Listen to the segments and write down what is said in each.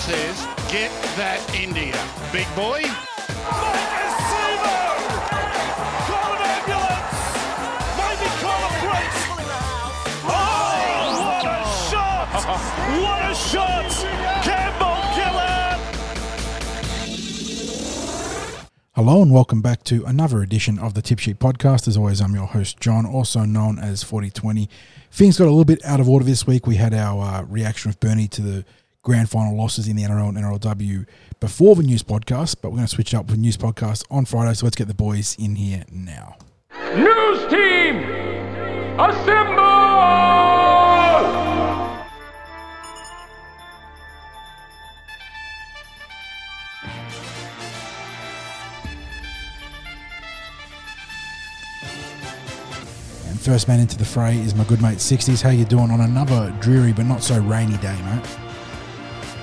says, get that India. Big boy. What a shot! Campbell Gillard! Hello and welcome back to another edition of the Tip Sheet Podcast. As always, I'm your host, John, also known as 4020. Things got a little bit out of order this week. We had our uh, reaction with Bernie to the grand final losses in the NRL and NRLW before the news podcast, but we're going to switch up with news podcast on Friday. So let's get the boys in here now. News team, assemble! And first man into the fray is my good mate 60s. How you doing on another dreary but not so rainy day, mate?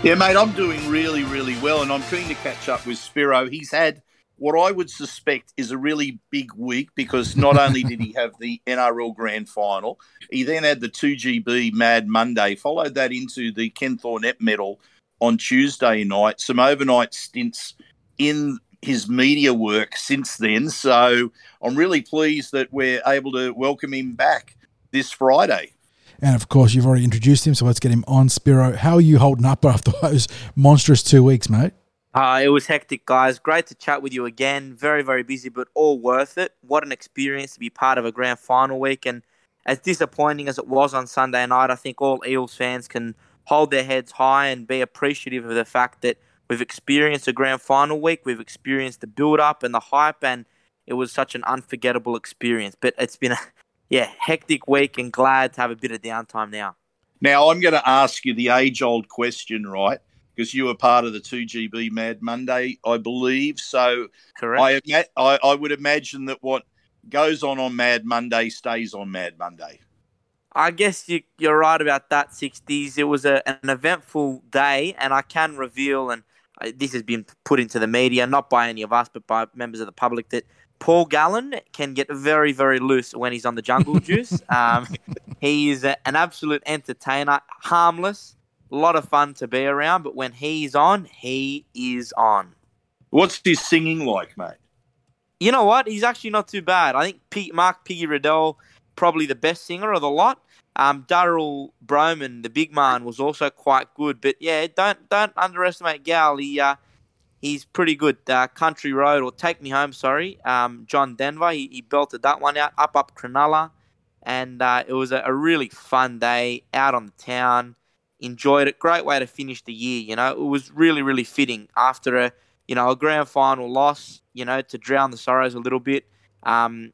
Yeah, mate, I'm doing really, really well, and I'm keen to catch up with Spiro. He's had what I would suspect is a really big week because not only did he have the NRL Grand Final, he then had the 2GB Mad Monday, followed that into the Ken Thornett Medal on Tuesday night, some overnight stints in his media work since then. So I'm really pleased that we're able to welcome him back this Friday. And of course, you've already introduced him, so let's get him on. Spiro, how are you holding up after those monstrous two weeks, mate? Uh, it was hectic, guys. Great to chat with you again. Very, very busy, but all worth it. What an experience to be part of a grand final week. And as disappointing as it was on Sunday night, I think all Eels fans can hold their heads high and be appreciative of the fact that we've experienced a grand final week. We've experienced the build up and the hype, and it was such an unforgettable experience. But it's been a yeah, hectic week and glad to have a bit of downtime now. Now, I'm going to ask you the age old question, right? Because you were part of the 2GB Mad Monday, I believe. So Correct. I, I, I would imagine that what goes on on Mad Monday stays on Mad Monday. I guess you, you're right about that, 60s. It was a, an eventful day, and I can reveal, and uh, this has been put into the media, not by any of us, but by members of the public, that Paul Gallen can get very, very loose when he's on the jungle juice. Um, he is a, an absolute entertainer, harmless, a lot of fun to be around, but when he's on, he is on. What's his singing like, mate? You know what? He's actually not too bad. I think Pete, Mark Piggy Riddell, probably the best singer of the lot. Um, Darryl Brohman, the big man, was also quite good. But yeah, don't don't underestimate Gal. He uh, he's pretty good. Uh, Country Road or Take Me Home, sorry. Um, John Denver, he, he belted that one out up up Cronulla, and uh, it was a, a really fun day out on the town. Enjoyed it. Great way to finish the year. You know, it was really really fitting after a you know a grand final loss. You know, to drown the sorrows a little bit. Um,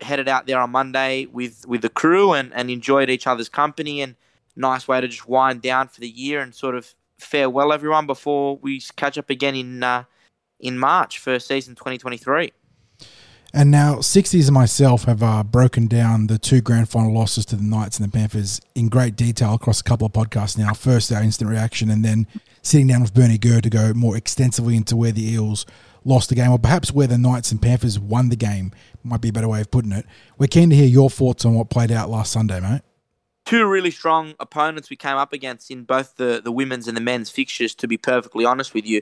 headed out there on Monday with with the crew and, and enjoyed each other's company and nice way to just wind down for the year and sort of farewell everyone before we catch up again in uh, in March for season 2023. And now, 60s and myself have uh, broken down the two grand final losses to the Knights and the Panthers in great detail across a couple of podcasts now. First, our instant reaction, and then sitting down with Bernie Gurr to go more extensively into where the Eels lost the game, or perhaps where the Knights and Panthers won the game, might be a better way of putting it. We're keen to hear your thoughts on what played out last Sunday, mate. Two really strong opponents we came up against in both the, the women's and the men's fixtures, to be perfectly honest with you.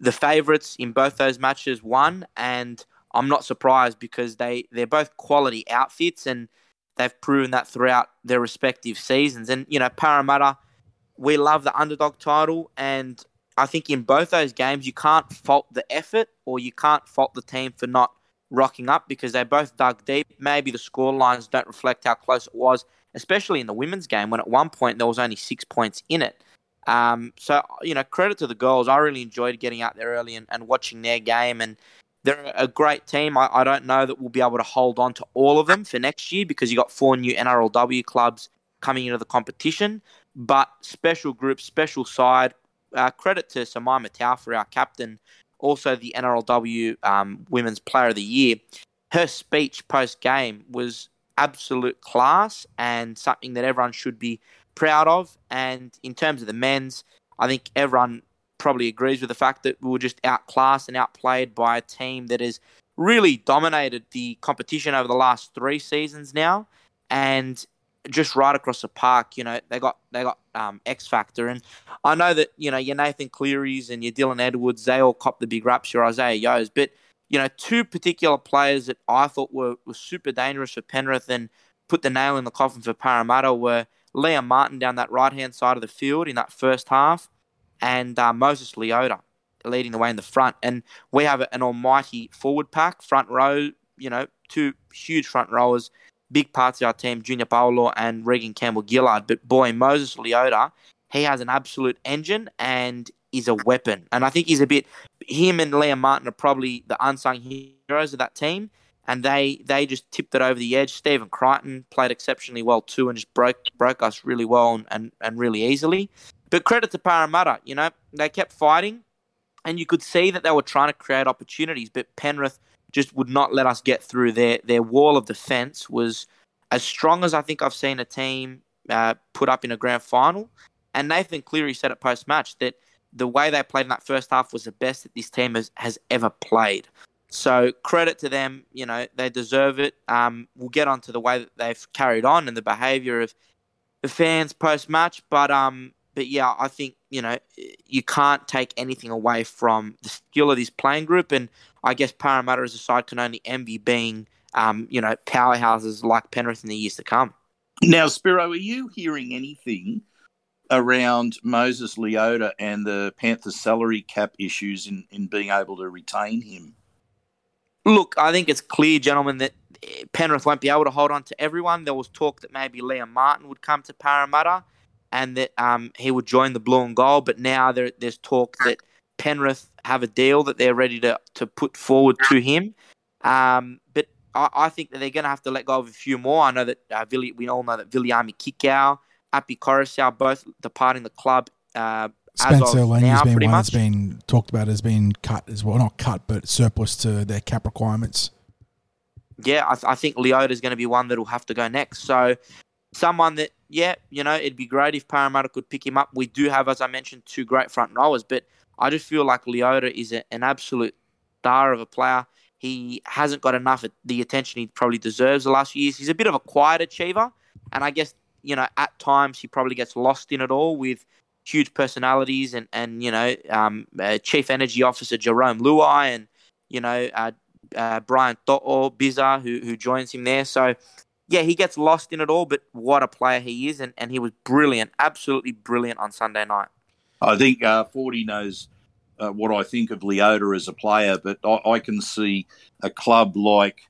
The favourites in both those matches won, and I'm not surprised because they, they're both quality outfits and they've proven that throughout their respective seasons. And, you know, Parramatta, we love the underdog title, and I think in both those games, you can't fault the effort or you can't fault the team for not rocking up because they both dug deep. Maybe the score lines don't reflect how close it was, especially in the women's game when at one point there was only six points in it. Um, so, you know, credit to the girls. I really enjoyed getting out there early and, and watching their game. And they're a great team. I, I don't know that we'll be able to hold on to all of them for next year because you got four new NRLW clubs coming into the competition. But special group, special side. Uh, credit to Simaima Taufa for our captain, also the NRLW um, Women's Player of the Year. Her speech post game was absolute class and something that everyone should be proud of. And in terms of the men's, I think everyone probably agrees with the fact that we were just outclassed and outplayed by a team that has really dominated the competition over the last three seasons now. And just right across the park. You know, they got they got um, X Factor, and I know that you know your Nathan Clearys and your Dylan Edwards, they all cop the big raps. Your Isaiah Yeo's, but you know, two particular players that I thought were, were super dangerous for Penrith and put the nail in the coffin for Parramatta were Liam Martin down that right hand side of the field in that first half, and uh, Moses Leota leading the way in the front. And we have an almighty forward pack, front row. You know, two huge front rowers big parts of our team, Junior Paulo and Reagan Campbell Gillard. But boy, Moses Leota, he has an absolute engine and is a weapon. And I think he's a bit him and Liam Martin are probably the unsung heroes of that team. And they, they just tipped it over the edge. Stephen Crichton played exceptionally well too and just broke broke us really well and, and, and really easily. But credit to Parramatta, you know, they kept fighting and you could see that they were trying to create opportunities, but Penrith just would not let us get through. Their their wall of defence was as strong as I think I've seen a team uh, put up in a grand final. And Nathan Cleary said at post match that the way they played in that first half was the best that this team has, has ever played. So credit to them, you know, they deserve it. Um, we'll get on to the way that they've carried on and the behaviour of the fans post match, but um, but yeah, I think you know you can't take anything away from the skill of this playing group, and I guess Parramatta as a side can only envy being um, you know powerhouses like Penrith in the years to come. Now, Spiro, are you hearing anything around Moses Leota and the Panthers salary cap issues in, in being able to retain him? Look, I think it's clear, gentlemen, that Penrith won't be able to hold on to everyone. There was talk that maybe Liam Martin would come to Parramatta and that um, he would join the blue and gold. But now there, there's talk that Penrith have a deal that they're ready to, to put forward to him. Um, but I, I, think that they're going to have to let go of a few more. I know that uh, we all know that Viliami Kikau, Api Koroisau, both departing the club. Uh, Spencer Leniu's been one much. that's been talked about as being cut as well, not cut, but surplus to their cap requirements. Yeah, I, th- I think Leota is going to be one that will have to go next. So someone that, yeah, you know, it'd be great if Parramatta could pick him up. We do have, as I mentioned, two great front rowers, but I just feel like Leota is a, an absolute star of a player. He hasn't got enough of the attention he probably deserves the last few years. He's a bit of a quiet achiever, and I guess you know at times he probably gets lost in it all with huge personalities and and you know um, uh, Chief Energy Officer Jarome Luai and you know uh, uh, Brian To'o Biza who who joins him there. So yeah, he gets lost in it all, but what a player he is, and, and he was brilliant, absolutely brilliant on Sunday night. I think uh, Forty knows uh, what I think of Leota as a player, but I, I, can see a club like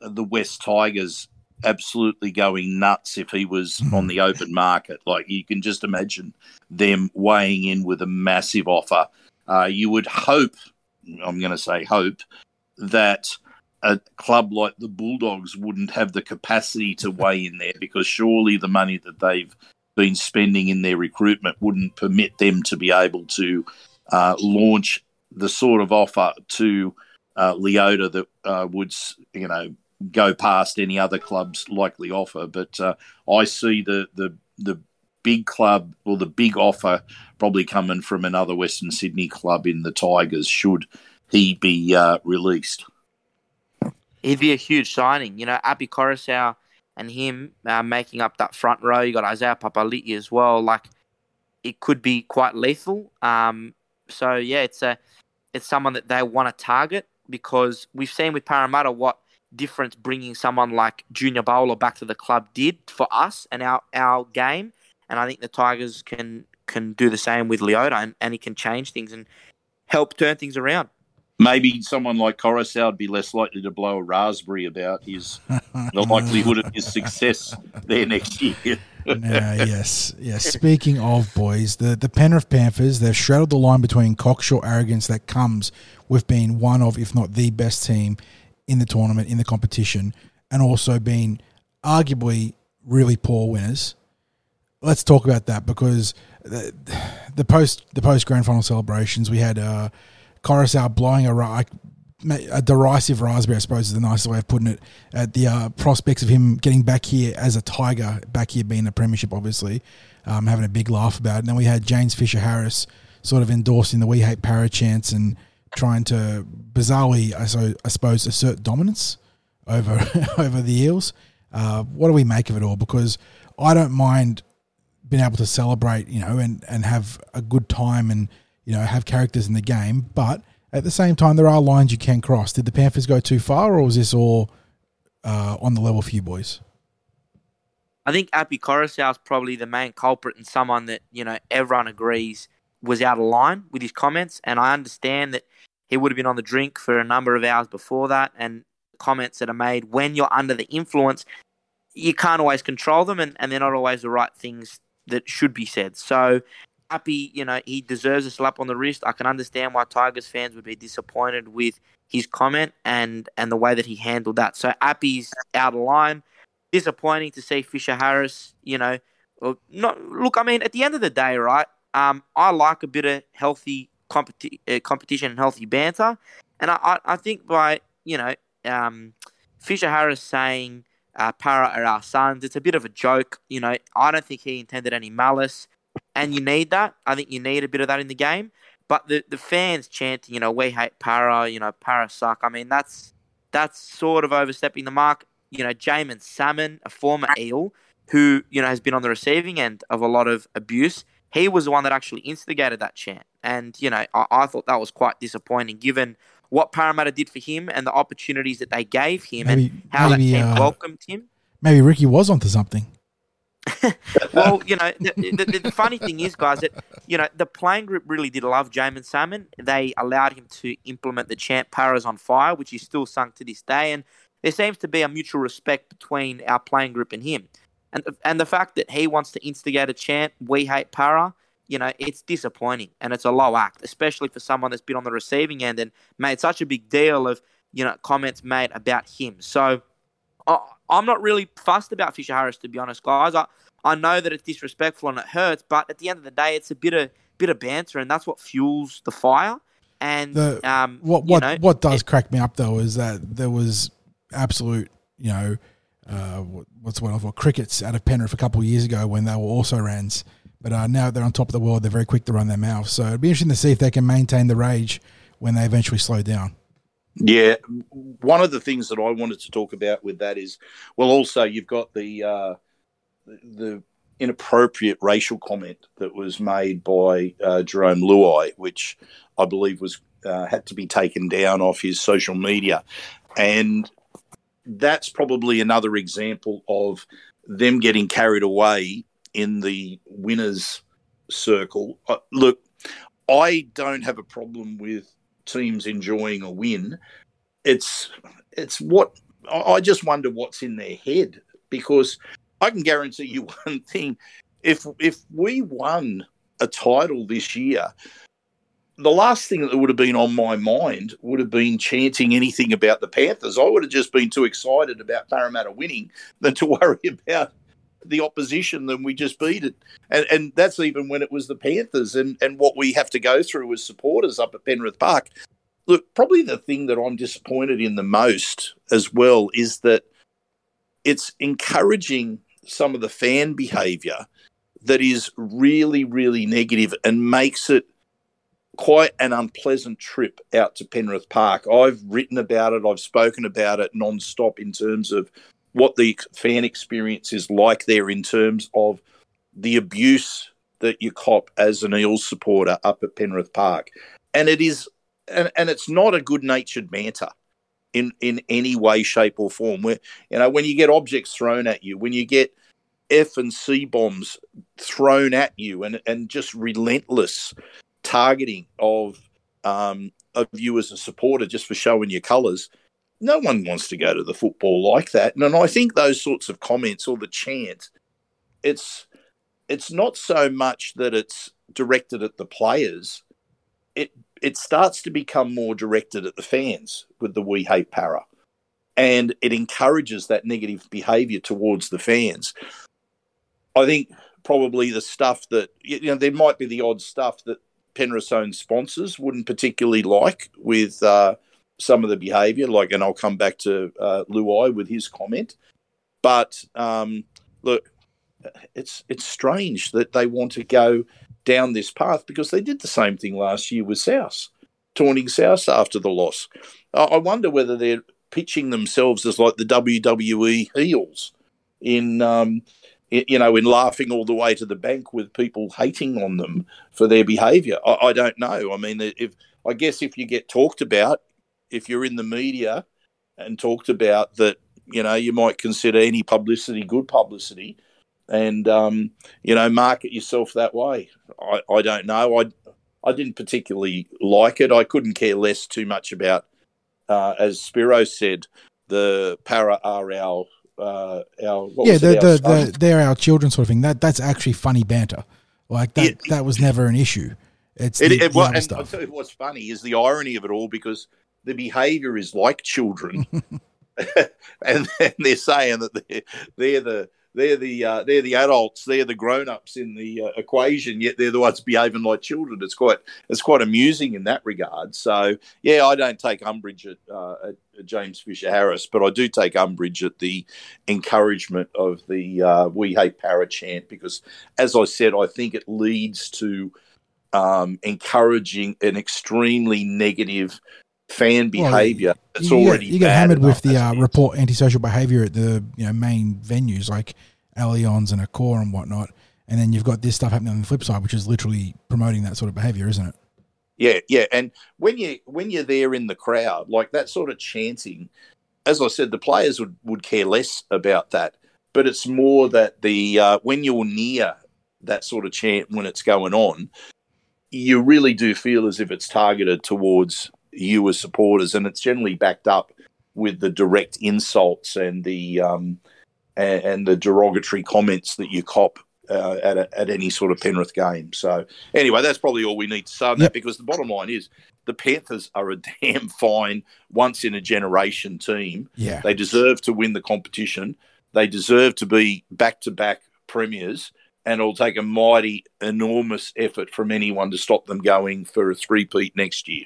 the West Tigers absolutely going nuts if he was mm-hmm. on the open market. Like you can just imagine them weighing in with a massive offer. Uh, you would hope, I'm going to say hope, that a club like the Bulldogs wouldn't have the capacity to weigh in there because surely the money that they've been spending in their recruitment wouldn't permit them to be able to uh, launch the sort of offer to uh, Leota that uh, would, you know, go past any other club's likely offer. But uh, I see the the the big club or the big offer probably coming from another Western Sydney club in the Tigers should he be uh, released he'd be a huge signing. You know, Api Koroisau and him uh, making up that front row. You got Isaiah Papali'i as well. Like it could be quite lethal. Um, so yeah, it's a it's someone that they want to target because we've seen with Parramatta what difference bringing someone like Junior Paulo back to the club did for us and our our game. And I think the Tigers can can do the same with Leota and, and he can change things and help turn things around maybe someone like Koroisau would be less likely to blow a raspberry about his the likelihood of his success there next year. yes, yes. Speaking of boys, the, the Penrith Panthers, they've shrouded the line between cocksure arrogance that comes with being one of, if not the best team in the tournament, in the competition, and also being arguably really poor winners. Let's talk about that because the, the post the post grand final celebrations we had uh, Koroisau blowing a, a derisive raspberry, I suppose is the nicest way of putting it, at the uh, prospects of him getting back here as a Tiger, back here being a premiership, obviously, um, having a big laugh about it. And then we had James Fisher Harris sort of endorsing the We Hate Para chants and trying to bizarrely, I, so, I suppose, assert dominance over over the Eels. Uh, what do we make of it all? Because I don't mind being able to celebrate, you know, and, and have a good time and, you know, have characters in the game. But at the same time, there are lines you can cross. Did the Panthers go too far, or was this all uh, on the level for you boys? I think Api Koroisau is probably the main culprit and someone that, you know, everyone agrees was out of line with his comments. And I understand that he would have been on the drink for a number of hours before that. And comments that are made when you're under the influence, you can't always control them and, and they're not always the right things that should be said. So happy, you know, he deserves a slap on the wrist. I can understand why Tigers fans would be disappointed with his comment and and the way that he handled that. So Appy's out of line. Disappointing to see Fisher Harris, you know, not look. I mean, at the end of the day, right? Um, I like a bit of healthy competi- uh, competition and healthy banter, and I, I, I think by you know um, Fisher Harris saying uh, Para are our sons. It's a bit of a joke. You know, I don't think he intended any malice, and you need that. I think you need a bit of that in the game. But the, the fans chanting, you know, we hate Para, you know, Para suck. I mean, that's that's sort of overstepping the mark. You know, Jaeman Salmon, a former Eel, who you know has been on the receiving end of a lot of abuse. He was the one that actually instigated that chant, and you know, I, I thought that was quite disappointing given what Parramatta did for him and the opportunities that they gave him maybe, and how maybe, that team uh, welcomed him. Maybe Ricky was onto something. well, you know, the, the, the, funny thing is, guys, that you know the playing group really did love Jaeman Salmon. They allowed him to implement the chant "Paras on fire," which is still sung to this day, and there seems to be a mutual respect between our playing group and him. And and the fact that he wants to instigate a chant "We hate Para," you know, it's disappointing and it's a low act, especially for someone that's been on the receiving end and made such a big deal of, you know, comments made about him. So I, am not really fussed about Fisher Harris, to be honest, guys. I, I know that it's disrespectful and it hurts, but at the end of the day, it's a bit of bit of banter, and that's what fuels the fire. And the, um, what what know, what does it, crack me up though is that there was absolute, you know, uh, what's one of what crickets out of Penrith a couple of years ago when they were also rans but uh, now they're on top of the world, they're very quick to run their mouth. So it'd be interesting to see if they can maintain the rage when they eventually slow down. Yeah, one of the things that I wanted to talk about with that is, well, also you've got the uh, the inappropriate racial comment that was made by uh, Jarome Luai, which I believe was uh, had to be taken down off his social media, and that's probably another example of them getting carried away in the winners circle. Uh, look, I don't have a problem with teams enjoying a win. It's it's what I just wonder what's in their head because I can guarantee you one thing: if if we won a title this year, the last thing that would have been on my mind would have been chanting anything about the Panthers. I would have just been too excited about Parramatta winning than to worry about the opposition than we just beat it. And, and that's even when it was the Panthers and, and what we have to go through as supporters up at Penrith Park. Look, probably the thing that I'm disappointed in the most as well is that it's encouraging some of the fan behaviour that is really, really negative and makes it quite an unpleasant trip out to Penrith Park. I've written about it, I've spoken about it non-stop in terms of what the fan experience is like there in terms of the abuse that you cop as an Eels supporter up at Penrith Park. And it is and, and it's not a good natured banter in, in any way, shape, or form. Where you know, when you get objects thrown at you, when you get F and C bombs thrown at you and, and just relentless targeting of um, of you as a supporter just for showing your colours, no one wants to go to the football like that. And I think those sorts of comments or the chant, it's it's not so much that it's directed at the players. It it starts to become more directed at the fans with the we hate para. And it encourages that negative behaviour towards the fans. I think probably the stuff that you know there might be the odd stuff that Penrith's own sponsors wouldn't particularly like with uh, some of the behaviour, like, and I'll come back to uh, Luai with his comment. But um, look, it's it's strange that they want to go down this path because they did the same thing last year with South, taunting South after the loss. I wonder whether they're pitching themselves as like the WWE heels in um, you know in laughing all the way to the bank with people hating on them for their behaviour. I, I don't know. I mean, if I guess if you get talked about, if you're in the media and talked about that, you know, you might consider any publicity good publicity and um, you know market yourself that way. I, I don't know. I I didn't particularly like it. I couldn't care less too much about, uh, as Spiro said, the para our uh, our yeah, the, the, the, they're our children sort of thing. That that's actually funny banter. Like that Yeah. that was never an issue. It's It, the, it, well, and. I'll tell you what's funny is the irony of it all because the behaviour is like children, and, and they're saying that they're, they're the they're the uh, they're the adults, they're the grown ups in the uh, equation, yet they're the ones behaving like children. It's quite it's quite amusing in that regard. So yeah, I don't take umbrage at, uh, at, James Fisher Harris, but I do take umbrage at the encouragement of the uh, "We Hate Para" chant because, as I said, I think it leads to um, encouraging an extremely negative fan Well, behaviour that's you already get, you get hammered with the uh, report antisocial behavior at the you know main venues like Allianz and Accor and whatnot, and then you've got this stuff happening on the flip side, which is literally promoting that sort of behavior, isn't it? Yeah, yeah, and when you when you're there in the crowd, like that sort of chanting, as I said, the players would, would care less about that. But it's more that the uh, when you're near that sort of chant when it's going on, you really do feel as if it's targeted towards you as supporters, and it's generally backed up with the direct insults and the um, and, and the derogatory comments that you cop uh, at, a, at any sort of Penrith game. So anyway, that's probably all we need to say on Yep. that because the bottom line is the Panthers are a damn fine once in a generation team. Yeah. They deserve to win the competition. They deserve to be back to back premiers. And it'll take a mighty, enormous effort from anyone to stop them going for a three-peat next year.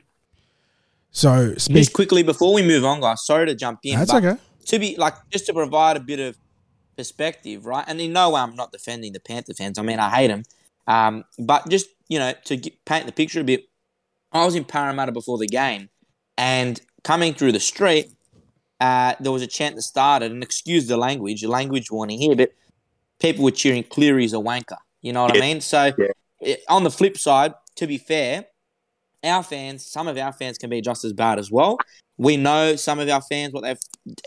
So speak. Just quickly before we move on, guys. Sorry to jump in. That's but okay. To be like just to provide a bit of perspective, right? And in no way I'm not defending the Panther fans. I mean, I hate them. Um, but just you know to get, paint the picture a bit, I was in Parramatta before the game, and coming through the street, uh, there was a chant that started, and excuse the language, language warning here, but people were cheering Cleary's a wanker. You know what Yeah. I mean? So Yeah. it- on the flip side, to be fair, our fans, some of our fans can be just as bad as well. We know some of our fans what they've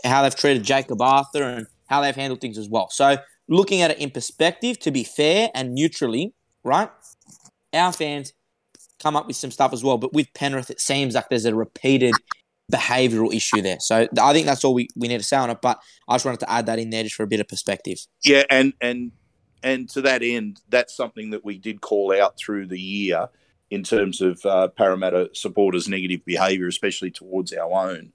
how they've treated Jacob Arthur and how they've handled things as well. So looking at it in perspective, to be fair and neutrally, right? Our fans come up with some stuff as well, but with Penrith, it seems like there's a repeated behavioural issue there. So I think that's all we, we need to say on it. But I just wanted to add that in there just for a bit of perspective. Yeah, and and and to that end, that's something that we did call out through the year in terms of uh, Parramatta supporters' negative behaviour, especially towards our own.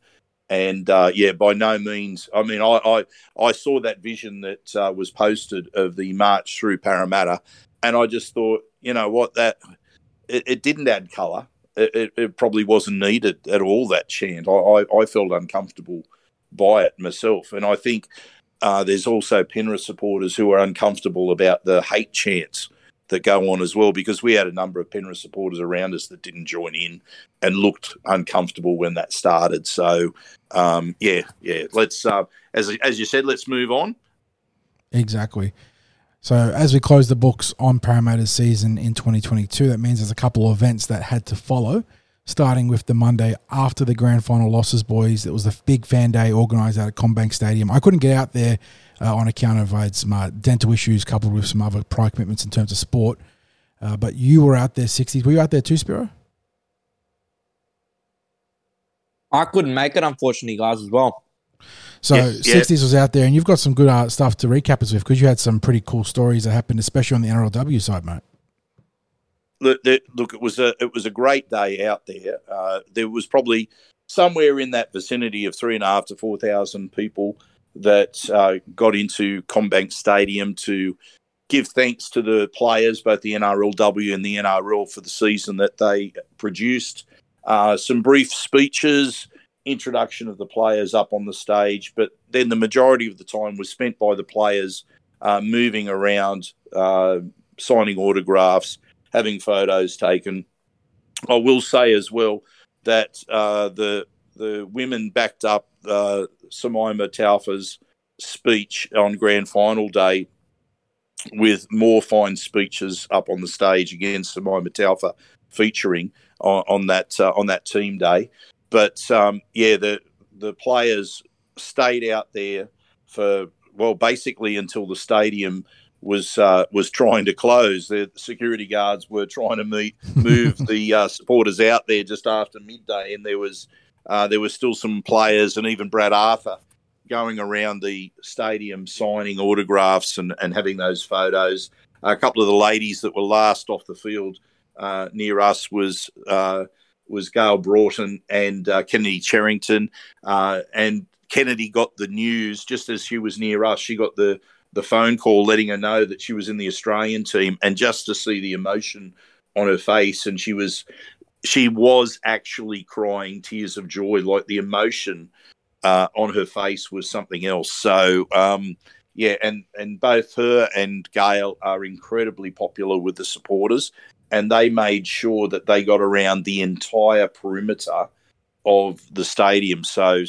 And uh, yeah, by no means. I mean, I I, I saw that vision that uh, was posted of the march through Parramatta, and I just thought, you know what, that it, it didn't add colour. It, it, it probably wasn't needed at all. That chant, I, I, I felt uncomfortable by it myself, and I think uh, there's also Penrith supporters who are uncomfortable about the hate chants that go on as well, because we had a number of Penrith supporters around us that didn't join in and looked uncomfortable when that started. So, um, yeah, yeah, let's uh, as as you said, let's move on. Exactly. So as we close the books on Parramatta's season in 2022, that means there's a couple of events that had to follow. Starting with the Monday after the grand final losses, boys. It was the big fan day organised out at CommBank Stadium. I couldn't get out there uh, on account of I had some uh, dental issues coupled with some other prior commitments in terms of sport. Uh, but you were out there 60s. Were you out there too, Spiro? I couldn't make it, unfortunately, guys, as well. So Yeah, yeah. 60s was out there, and you've got some good uh, stuff to recap us with because you had some pretty cool stories that happened, especially on the NRLW side, mate. look, look, it was a it was a great day out there. Uh, there was probably somewhere in that vicinity of three and a half to four thousand people that uh, got into CommBank Stadium to give thanks to the players, both the NRLW and the NRL, for the season that they produced. Uh, some brief speeches, introduction of the players up on the stage, but then the majority of the time was spent by the players uh, moving around, uh, signing autographs, having photos taken. I will say as well that uh, the the women backed up uh, Simaima Taufa's speech on grand final day with more fine speeches up on the stage again, Simaima Taufa featuring on, on that uh, on that team day. But um, yeah, the the players stayed out there for well, basically until the stadium was uh, was trying to close. The security guards were trying to meet, move the uh, supporters out there just after midday, and there was uh, there were still some players and even Brad Arthur going around the stadium signing autographs and, and having those photos. A couple of the ladies that were last off the field uh, near us was uh, was Gayle Broughton and uh, Kennedy Cherrington, and Kennedy got the news just as she was near us. She got the the phone call letting her know that she was in the Australian team, and just to see the emotion on her face, and she was she was actually crying tears of joy, like the emotion uh, on her face was something else. So um, yeah, and and both her and Gayle are incredibly popular with the supporters, and they made sure that they got around the entire perimeter of the stadium. So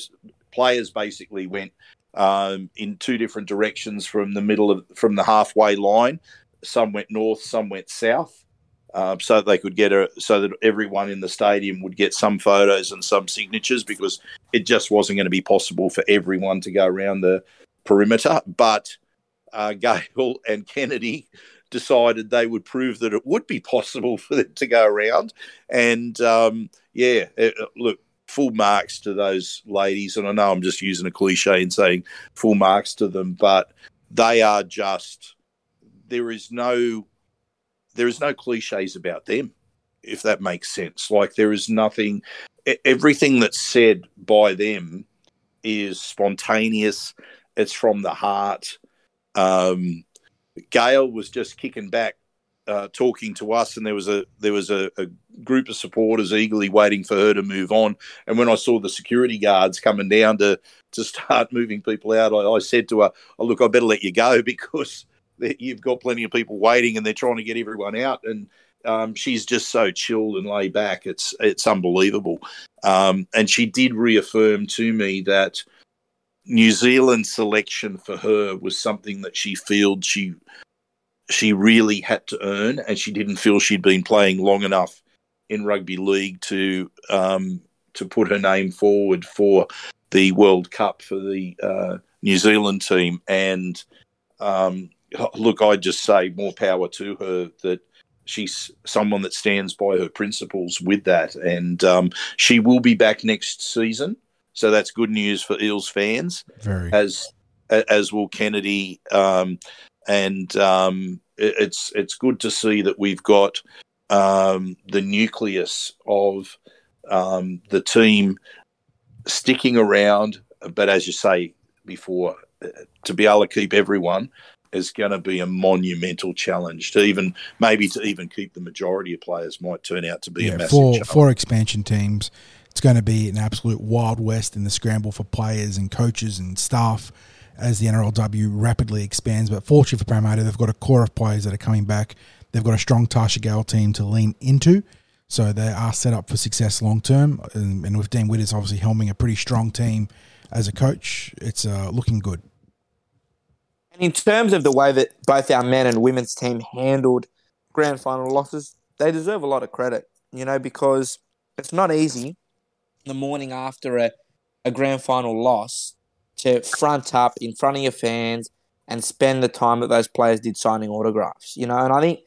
players basically went um, in two different directions from the middle of from the halfway line. Some went north, some went south, um, so that they could get a so that everyone in the stadium would get some photos and some signatures because it just wasn't going to be possible for everyone to go around the perimeter. But uh, Gayle and Kennedy decided they would prove that it would be possible for them to go around, and um, yeah, it, look full marks to those ladies. And I know I'm just using a cliche and saying full marks to them, but they are just there is no there is no cliches about them, if that makes sense. Like there is nothing everything that's said by them is spontaneous. It's from the heart. Um, Gayle was just kicking back uh, talking to us, and there was a there was a, a, group of supporters eagerly waiting for her to move on. And when I saw the security guards coming down to to start moving people out, I, I said to her, oh, "Look, I better let you go because you've got plenty of people waiting, and they're trying to get everyone out." And um, she's just so chilled and laid back. It's it's unbelievable. Um, and she did reaffirm to me that New Zealand selection for her was something that she felt she she really had to earn, and she didn't feel she'd been playing long enough in rugby league to um, to put her name forward for the World Cup for the uh, New Zealand team. And um, look, I just say more power to her that she's someone that stands by her principles with that, and um, she will be back next season. So that's good news for Eels fans. Very as as will Kennedy. Um, and um, it, it's it's good to see that we've got um, the nucleus of um, the team sticking around. But as you say before, uh, to be able to keep everyone is going to be a monumental challenge. To even maybe to even keep the majority of players might turn out to be yeah, a massive for challenge. for expansion teams. It's going to be an absolute wild west in the scramble for players and coaches and staff as the NRLW rapidly expands. But fortunately for Parramatta, they've got a core of players that are coming back. They've got a strong Tarsha Gale team to lean into. So they are set up for success long term. And, and, with Dean Widders obviously helming a pretty strong team as a coach, it's uh, looking good. In terms of the way that both our men and women's team handled grand final losses, they deserve a lot of credit, you know, because it's not easy the morning after a, a grand final loss to front up in front of your fans and spend the time that those players did signing autographs. You know, and I think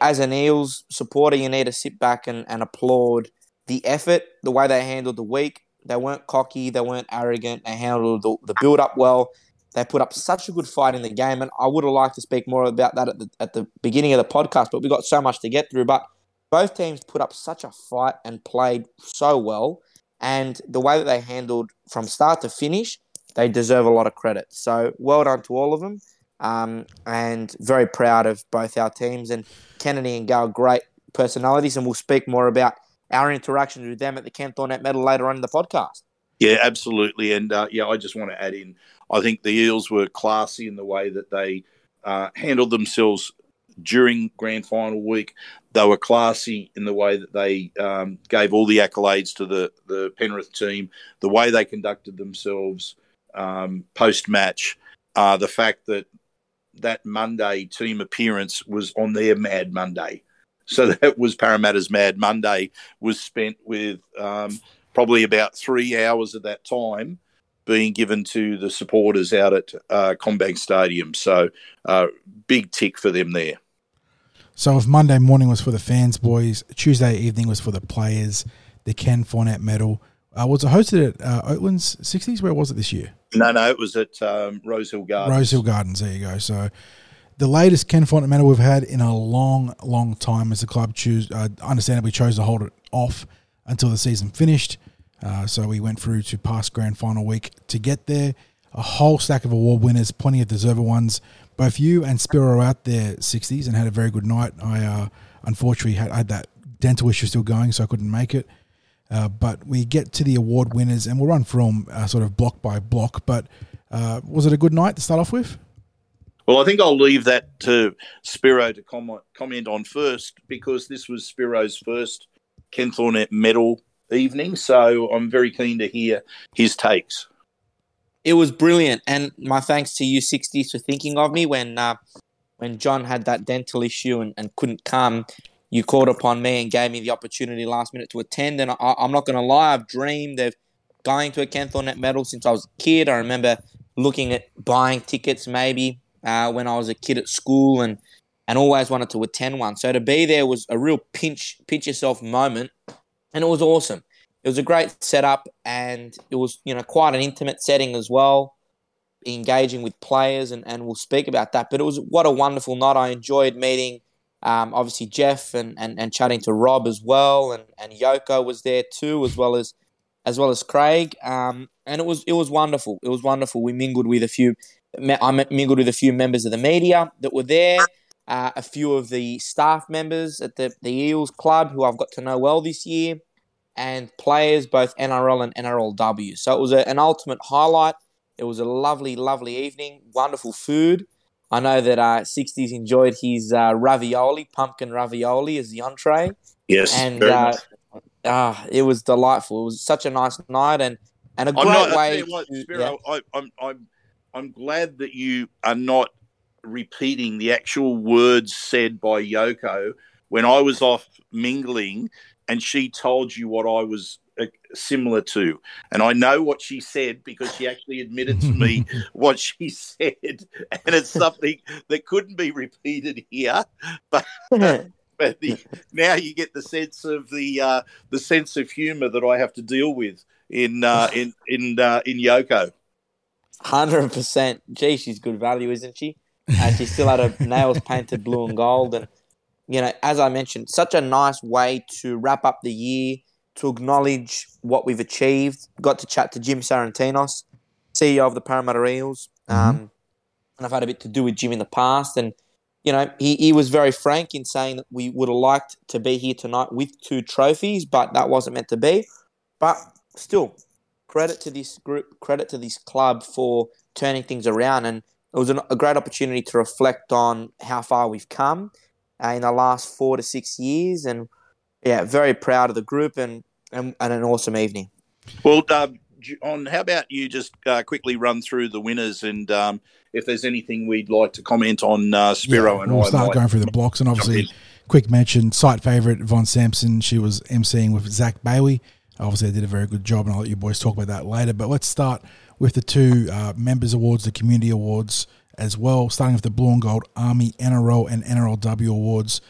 as an Eels supporter, you need to sit back and, and applaud the effort, the way they handled the week. They weren't cocky, they weren't arrogant, they handled the, the build up well. They put up such a good fight in the game, and I would have liked to speak more about that at the, at the beginning of the podcast, but we got so much to get through. But both teams put up such a fight and played so well, and the way that they handled from start to finish, they deserve a lot of credit. So well done to all of them. Um, and very proud of both our teams. And Kennedy and Gayle, great personalities. And we'll speak more about our interactions with them at the Ken Thornett medal later on in the podcast. Yeah, absolutely. And uh, yeah, I just want to add in I think the Eels were classy in the way that they uh, handled themselves during grand final week. They were classy in the way that they um, gave all the accolades to the, the Penrith team, the way they conducted themselves um, post match. uh, the fact that that Monday team appearance was on their Mad Monday. So that was Parramatta's Mad Monday was spent with um, probably about three hours of that time being given to the supporters out at uh, CommBank Stadium. So uh, big tick for them there. So if Monday morning was for the fans, boys, Tuesday evening was for the players, the Ken Thornett medal. Uh, was it hosted at uh, Oatlands 60s? Where was it this year? No, no, it was at um, Rosehill Gardens. Rosehill Gardens, there you go. So the latest Ken Thornett medal we've had in a long, long time as the club choose, uh, understandably chose to hold it off until the season finished. Uh, so we went through to past grand final week to get there. A whole stack of award winners, plenty of deserving ones. Both you and Spiro out there 60s and had a very good night. I uh, unfortunately had, had that dental issue still going, so I couldn't make it. Uh, but we get to the award winners and we'll run through them uh, sort of block by block. But uh, was it a good night to start off with? Well, I think I'll leave that to Spiro to comment, comment on first because this was Spiro's first Ken Thornett medal evening. So I'm very keen to hear his takes. It was brilliant, and my thanks to you, 60s, for thinking of me when uh, when John had that dental issue and, and couldn't come. You called upon me and gave me the opportunity last minute to attend, and I, am not going to lie, I've dreamed of going to a Ken Thornett medal since I was a kid. I remember looking at buying tickets maybe uh, when I was a kid at school and and always wanted to attend one. So to be there was a real pinch pinch yourself moment and it was awesome. It was a great setup, and it was you know quite an intimate setting as well, engaging with players, and, and we'll speak about that. But it was what a wonderful night. I enjoyed meeting, um, obviously Jeff, and, and, and chatting to Rob as well, and, and Yoko was there too, as well as as well as Craig. Um, and it was it was wonderful. It was wonderful. We mingled with a few. I mingled with a few members of the media that were there. Uh, a few of the staff members at the, the Eels Club who I've got to know well this year and players, both NRL and NRLW. So it was a, an ultimate highlight. It was a lovely, lovely evening. Wonderful food. I know that uh, 60s enjoyed his uh, ravioli, pumpkin ravioli as the entree. Yes. And uh, uh, it was delightful. It was such a nice night and, and a great not, way. What, to, yeah. I, I'm, I'm, I'm glad that you are not repeating the actual words said by Yoko when I was off mingling and she told you what I was uh, similar to. And I know what she said because she actually admitted to me what she said. And it's something that couldn't be repeated here. But. but the, now you get the sense of the uh, the sense of humour that I have to deal with in uh, in in uh, in Yoko. Hundred percent. Gee, she's good value, isn't she? And she still had her nails painted blue and gold, and you know, as I mentioned, such a nice way to wrap up the year, to acknowledge what we've achieved. Got to chat to Jim Sarantinos, CEO of the Parramatta Eels. Mm-hmm. Um, and I've had a bit to do with Jim in the past. And, you know, he, he was very frank in saying that we would have liked to be here tonight with two trophies, but that wasn't meant to be. But still, credit to this group, credit to this club for turning things around. And it was an, a great opportunity to reflect on how far we've come uh, in the last four to six years. And yeah, very proud of the group and, and, and an awesome evening. Well, uh, on how about you just uh, quickly run through the winners and um, if there's anything we'd like to comment on uh, Spiro yeah, and we'll I start going through the blocks and obviously quick mention site favorite Yvonne Sampson she was emceeing with Zach Bailey obviously they did a very good job and I'll let you boys talk about that later but let's start with the two uh, members awards the community awards as well, starting with the Blue and Gold Army NRL and NRLW awards.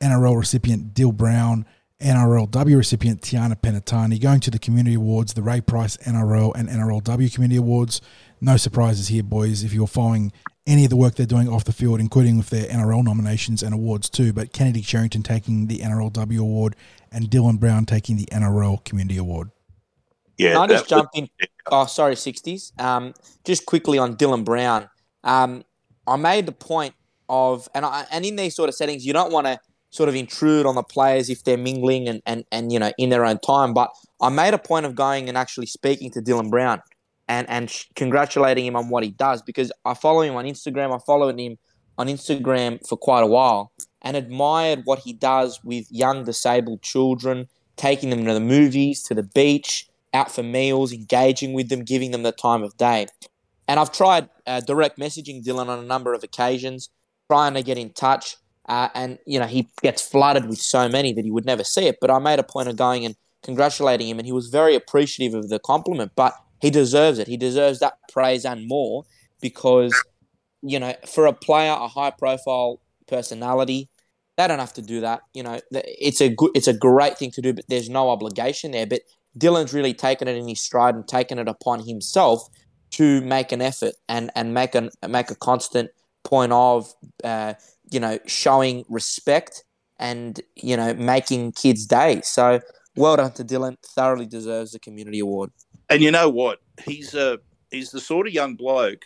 NRL recipient Dill Brown, NRLW recipient Tiana Penitani. Going to the community awards, the Ray Price NRL and NRLW community awards. No surprises here, boys. If you're following any of the work they're doing off the field, including with their NRL nominations and awards too, but Kennedy Cherrington taking the NRLW award and Dylan Brown taking the NRL Community Award. Yeah, I just jump in? Oh, sorry, sixties. Um, just quickly on Dylan Brown. Um, I made the point of, and I, and in these sort of settings, you don't want to sort of intrude on the players if they're mingling and, and, and you know in their own time. But I made a point of going and actually speaking to Dylan Brown and and congratulating him on what he does because I follow him on Instagram. I followed him on Instagram for quite a while and admired what he does with young disabled children, taking them to the movies, to the beach, out for meals, engaging with them, giving them the time of day And I've tried uh, direct messaging Dylan on a number of occasions, trying to get in touch. Uh, and, you know, he gets flooded with so many that he would never see it. But I made a point of going and congratulating him, and he was very appreciative of the compliment. But he deserves it. He deserves that praise and more because, you know, for a player, a high profile personality, they don't have to do that. You know, it's a good, it's a great thing to do, but there's no obligation there. But Dylan's really taken it in his stride and taken it upon himself to make an effort and and make a make a constant point of uh, you know showing respect and you know making kids' day. So well done to Dylan. Thoroughly deserves the community award. And you know what? He's a he's the sort of young bloke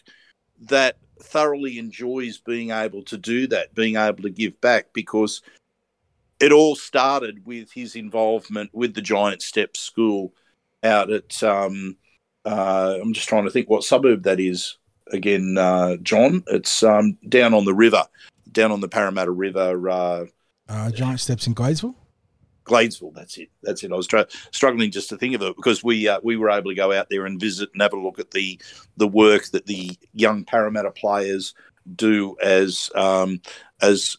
that thoroughly enjoys being able to do that, being able to give back because it all started with his involvement with the Giant Steps School out at um, uh, I'm just trying to think what suburb that is again, uh, John. It's um, down on the river, down on the Parramatta River. Uh, uh Giant Steps in Gladesville. Gladesville. That's it. That's it. I was struggling just to think of it because we uh, we were able to go out there and visit and have a look at the the work that the young Parramatta players do as um, as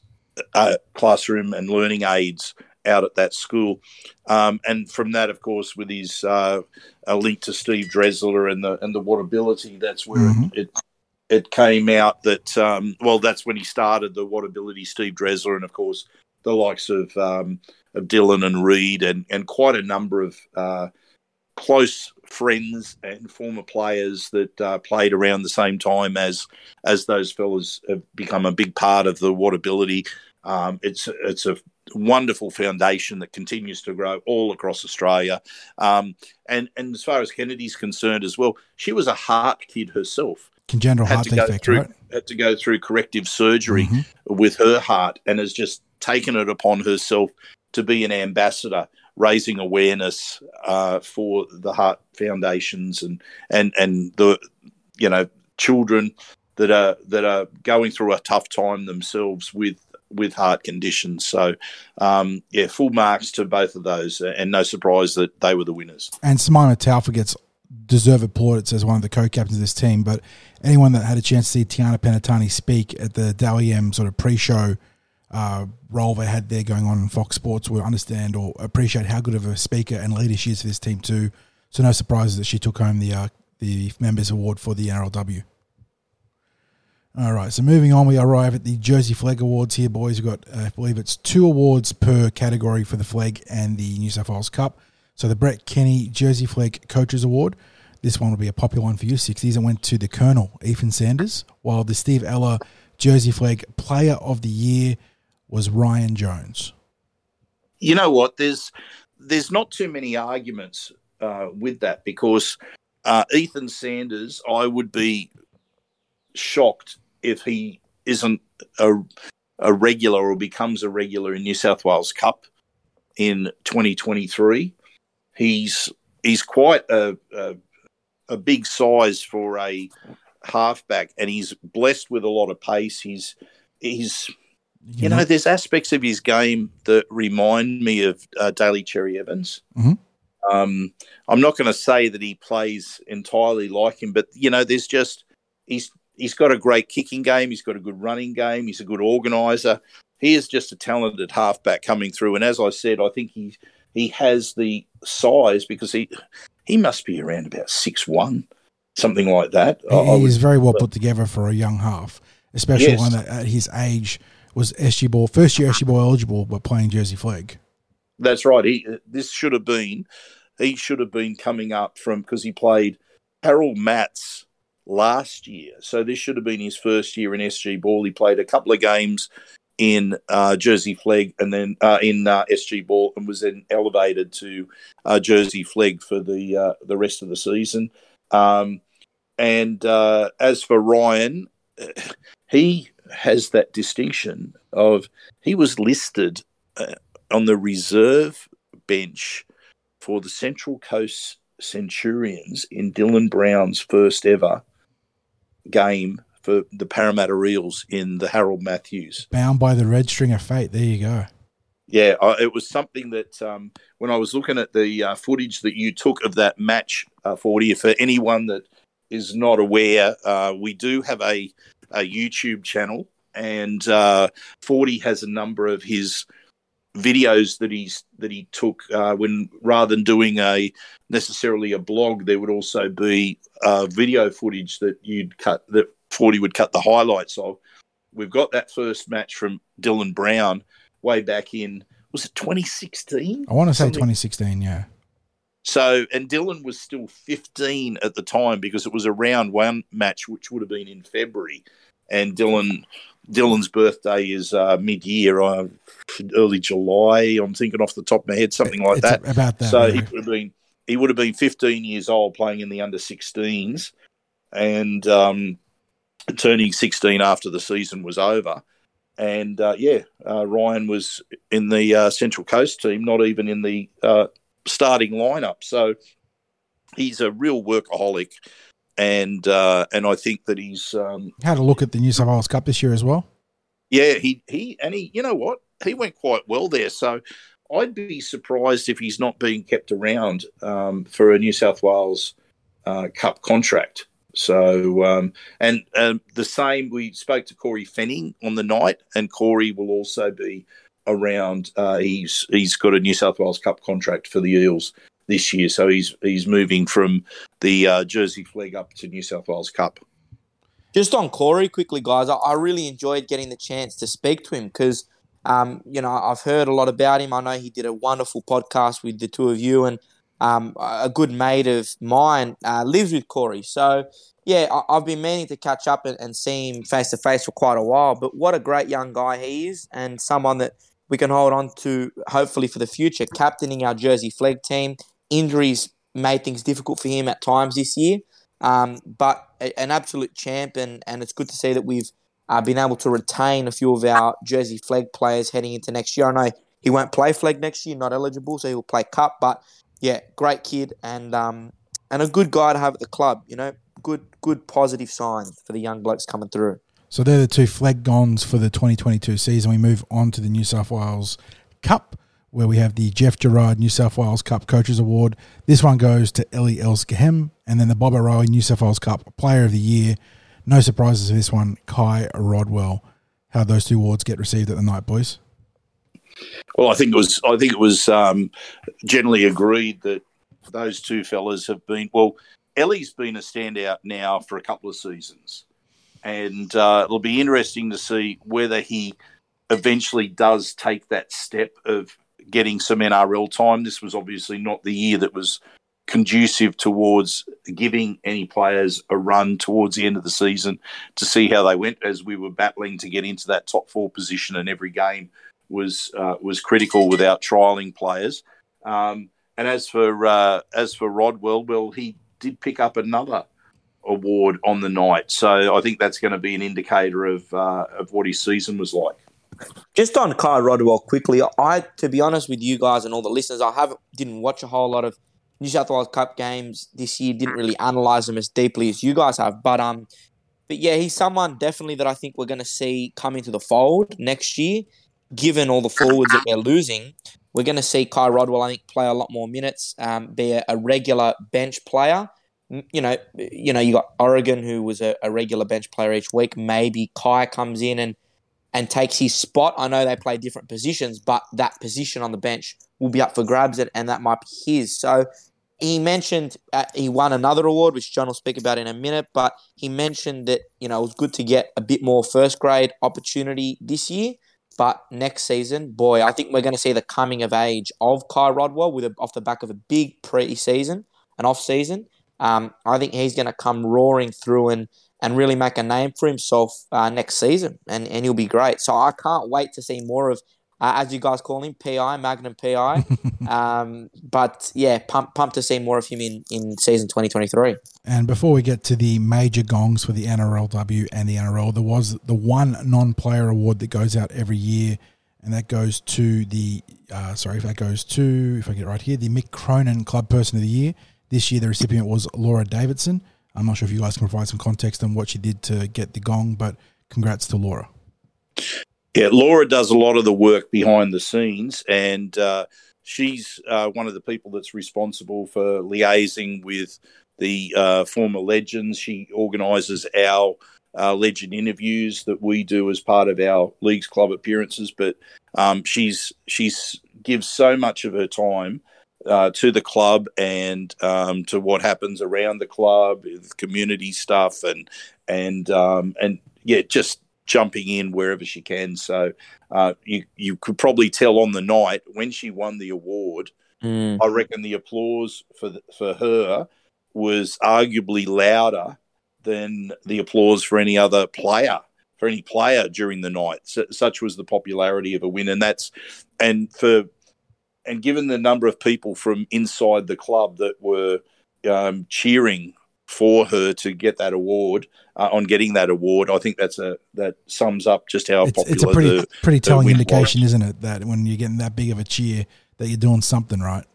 uh, classroom and learning aids out at that school. Um, and from that, of course, with his uh, a link to Steve Dresler and the and the Whatability, that's where mm-hmm. it, it, it came out that um, well, that's when he started the Whatability, Steve Dresler, and of course the likes of um, of Dylan and Reed, and and quite a number of uh, close friends and former players that uh, played around the same time as as those fellas have become a big part of the Whatability. Um, it's it's a wonderful foundation that continues to grow all across Australia. Um, and and as far as Kennedy's concerned as well, she was a heart kid herself. Congenital heart defect, through, right? Had to go through corrective surgery mm-hmm. with her heart, and has just taken it upon herself to be an ambassador, raising awareness uh, for the heart foundations and and and the you know children that are that are going through a tough time themselves with with heart conditions. So, um, yeah, full marks to both of those, and no surprise that they were the winners. And Simaima Taufa gets deserved plaudits as one of the co-captains of this team. But anyone that had a chance to see Tiana Penitani speak at the Dally sort of pre-show uh, role they had there going on in Fox Sports will understand or appreciate how good of a speaker and leader she is for this team too. So no surprises that she took home the uh, the members award for the NRLW. All right, so moving on, we arrive at the Jersey Flag Awards here, boys. We've got, uh, I believe it's two awards per category for the flag and the New South Wales Cup. So the Brett Kenny Jersey Flag Coaches Award. This one will be a popular one for you, 60s, and went to the Colonel, Ethan Sanders, while the Steve Ella Jersey Flag Player of the Year was Ryan Jones. You know what? There's there's not too many arguments uh, with that because uh, Ethan Sanders, I would be shocked if he isn't a, a regular or becomes a regular in New South Wales Cup in 2023. He's he's quite a, a, a big size for a halfback, and he's blessed with a lot of pace. He's he's you, you know, know, there's aspects of his game that remind me of uh, Daly Cherry Evans. Mm-hmm. Um, I'm not going to say that he plays entirely like him, but you know, there's just he's he's got a great kicking game. He's got a good running game. He's a good organizer. He is just a talented halfback coming through. And as I said, I think he he has the size because he he must be around about six one, something like that. He, he's very well put together for a young half, especially yes. one that at his age was SG ball first year SG ball eligible, but playing Jersey flag. That's right. He uh, this should have been he should have been coming up from because he played Harold Matts last year. So this should have been his first year in SG Ball. He played a couple of games in uh, Jersey Flag and then uh, in uh, SG Ball and was then elevated to uh, Jersey Flag for the uh, the rest of the season. Um, and uh, as for Ryan, he has that distinction of he was listed on the reserve bench for the Central Coast Centurions in Dylan Brown's first ever game for the Parramatta Eels in the Harold Matthews. Bound by the red string of fate. There you go. Yeah, I, it was something that um, when I was looking at the uh, footage that you took of that match uh, 40, for anyone that is not aware, uh, we do have a, a YouTube channel, and uh, Forty has a number of his videos that he's that he took uh, when rather than doing a necessarily a blog, there would also be uh, video footage that you'd cut that Forty would cut the highlights of. We've got that first match from Dylan Brown way back in was it 2016? I want to say Something- 2016. Yeah. So, and Dylan was still 15 at the time because it was a round one match, which would have been in February. And Dylan, Dylan's birthday is uh, mid-year, uh, early July. I'm thinking off the top of my head, something like It's that. About that. so yeah. he would have been he would have been 15 years old playing in the under 16s, and um, turning 16 after the season was over. And uh, yeah, uh, Ryan was in the uh, Central Coast team, not even in the uh, starting lineup. So he's a real workaholic, and uh, and I think that he's um, Had a look at the New South Wales Cup this year as well. yeah he he and he you know what he went quite well there. So I'd be surprised if he's not being kept around um, for a New South Wales uh, Cup contract. So um, and um, the same we spoke to Corey Fenning on the night, and Corey will also be around. Uh, he's he's got a New South Wales Cup contract for the Eels this year, so he's he's moving from the uh, Jersey Flag up to New South Wales Cup. Just on Corey, quickly, guys, I, I really enjoyed getting the chance to speak to him because, um, you know, I've heard a lot about him. I know he did a wonderful podcast with the two of you, and um, a good mate of mine uh, lives with Corey. So, yeah, I, I've been meaning to catch up and, and see him face to face for quite a while. But what a great young guy he is, and someone that we can hold on to hopefully for the future, captaining our Jersey Flag team. Injuries made things difficult for him at times this year. Um, but a, an absolute champ, and, and it's good to see that we've uh, been able to retain a few of our Jersey flag players heading into next year. I know he won't play flag next year, not eligible, so he'll play cup. But yeah, great kid and um, and a good guy to have at the club. You know, good good positive sign for the young blokes coming through. So they're the two flag gons for the 2022 season. We move on to the New South Wales Cup, where we have the Geoff Gerard New South Wales Cup Coaches Award. This one goes to Ellie Elsgahem, and then the Bob O'Reilly New South Wales Cup Player of the Year. No surprises for this one, Ky Rodwell. How those two awards get received at the night, boys? Well, I think it was. I think it was um, generally agreed that those two fellas have been. Well, Ellie's been a standout now for a couple of seasons, and uh, it'll be interesting to see whether he eventually does take that step of getting some NRL time. This was obviously not the year that was conducive towards giving any players a run towards the end of the season to see how they went as we were battling to get into that top four position and every game was uh, was critical without trialing players. Um, and as for uh, as for Rodwell, well, he did pick up another award on the night, so I think that's going to be an indicator of uh, of what his season was like. Just on Ky Rodwell quickly, I to be honest with you guys and all the listeners, I haven't didn't watch a whole lot of New South Wales Cup games this year. Didn't really analyze them as deeply as you guys have, but um, but yeah, he's someone definitely that I think we're going to see come into the fold next year. Given all the forwards that we're losing, we're going to see Ky Rodwell, I think, play a lot more minutes, um, be a, a regular bench player. You know, you know, you got Oregon, who was a, a regular bench player each week. Maybe Ky comes in and and takes his spot. I know they play different positions, but that position on the bench will be up for grabs, and, that might be his. So he mentioned uh, he won another award, which John will speak about in a minute. But he mentioned that you know it was good to get a bit more first grade opportunity this year. But next season, boy, I think we're going to see the coming of age of Ky Rodwell with a, off the back of a big pre-season, an off-season. Um, I think he's going to come roaring through and and really make a name for himself uh, next season, and, and he'll be great. So I can't wait to see more of, uh, as you guys call him, PI, Magnum PI. um, but yeah, pump, pumped to see more of him in, in season 2023. And before we get to the major gongs for the NRLW and the NRL, there was the one non-player award that goes out every year, and that goes to the uh, sorry, if that goes to if I get it right here, the Mick Cronin Club Person of the Year. This year, the recipient was Laura Davidson. I'm not sure if you guys can provide some context on what she did to get the gong, but congrats to Laura. Yeah, Laura does a lot of the work behind the scenes, and uh, she's uh, one of the people that's responsible for liaising with the uh, former legends. She organises our uh, legend interviews that we do as part of our leagues club appearances. But um, she's she's gives so much of her time uh, to the club and um, to what happens around the club, community stuff, and and um, and yeah, just jumping in wherever she can. So uh, you you could probably tell on the night when she won the award. Mm. I reckon the applause for the, for her was arguably louder than the applause for any other player for any player during the night. So, such was the popularity of a win, and that's and for and given the number of people from inside the club that were um, cheering for her to get that award uh, on getting that award, I think that's a that sums up just how It's, popular it's a pretty the, pretty telling win indication, isn't it, that when you're getting that big of a cheer, that you're doing something right.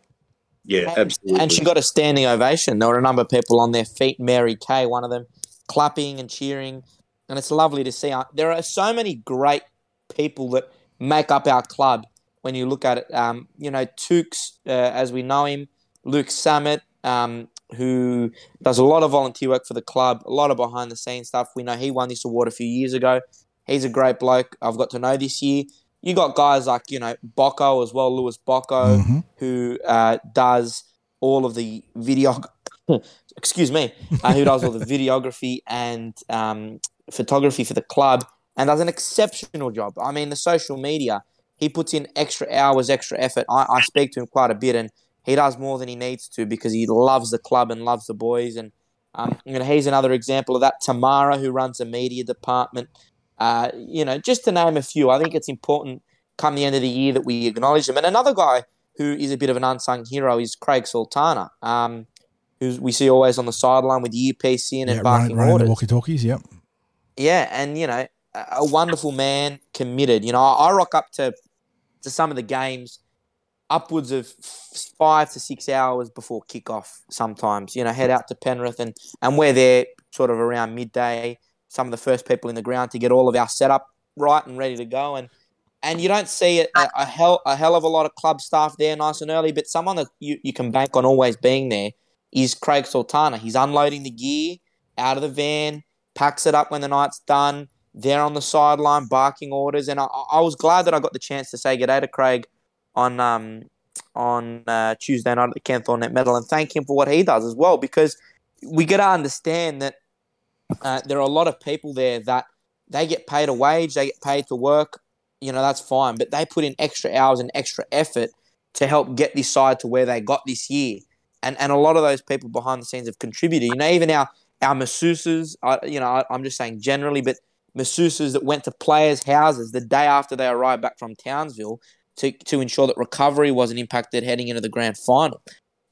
yeah, And- absolutely. And she got a standing ovation. There were a number of people on their feet. Mary Kay, one of them, clapping and cheering, and it's lovely to see. Uh, There are so many great people that make up our club. When you look at it, um, you know, Tukes, uh, as we know him, Luke Samet, um, who does a lot of volunteer work for the club, a lot of behind the scenes stuff. We know he won this award a few years ago. He's a great bloke. I've got to know this year. You got guys like you know Bocco as well, Lewis Bocco, Mhm. who uh, does all of the video. excuse me, uh, who does all the videography and um, photography for the club, and does an exceptional job. I mean, the social media, he puts in extra hours, extra effort. I, I speak to him quite a bit, and he does more than he needs to because he loves the club and loves the boys. And um, you know, he's another example of that. Tamara, who runs the media department, uh, you know, just to name a few. I think it's important come the end of the year that we acknowledge them. And another guy who is a bit of an unsung hero is Craig Sultana, um, who we see always on the sideline with the earpiece in and Yeah, barking running, orders. walkie talkies. Yep. Yeah, and you know, a wonderful man, committed. You know, I rock up to to some of the games upwards of five to six hours before kickoff. Sometimes, you know, head out to Penrith and and we're there sort of around midday. Some of the first people in the ground to get all of our setup right and ready to go. And and you don't see a, a, hell a hell of a lot of club staff there nice and early, but someone that you, you can bank on always being there is Craig Sultana. He's unloading the gear out of the van, packs it up when the night's done. They're on the sideline barking orders, and I, I was glad that I got the chance to say good day to Craig on um, on uh, Tuesday night at the Ken Thornett Medal and thank him for what he does as well, because we got to understand that uh, there are a lot of people there that they get paid a wage, they get paid to work, you know, that's fine, but they put in extra hours and extra effort to help get this side to where they got this year. And, and a lot of those people behind the scenes have contributed. You know, even our our masseuses, I, you know, I, I'm just saying generally, but masseuses that went to players' houses the day after they arrived back from Townsville to, to ensure that recovery wasn't impacted heading into the grand final.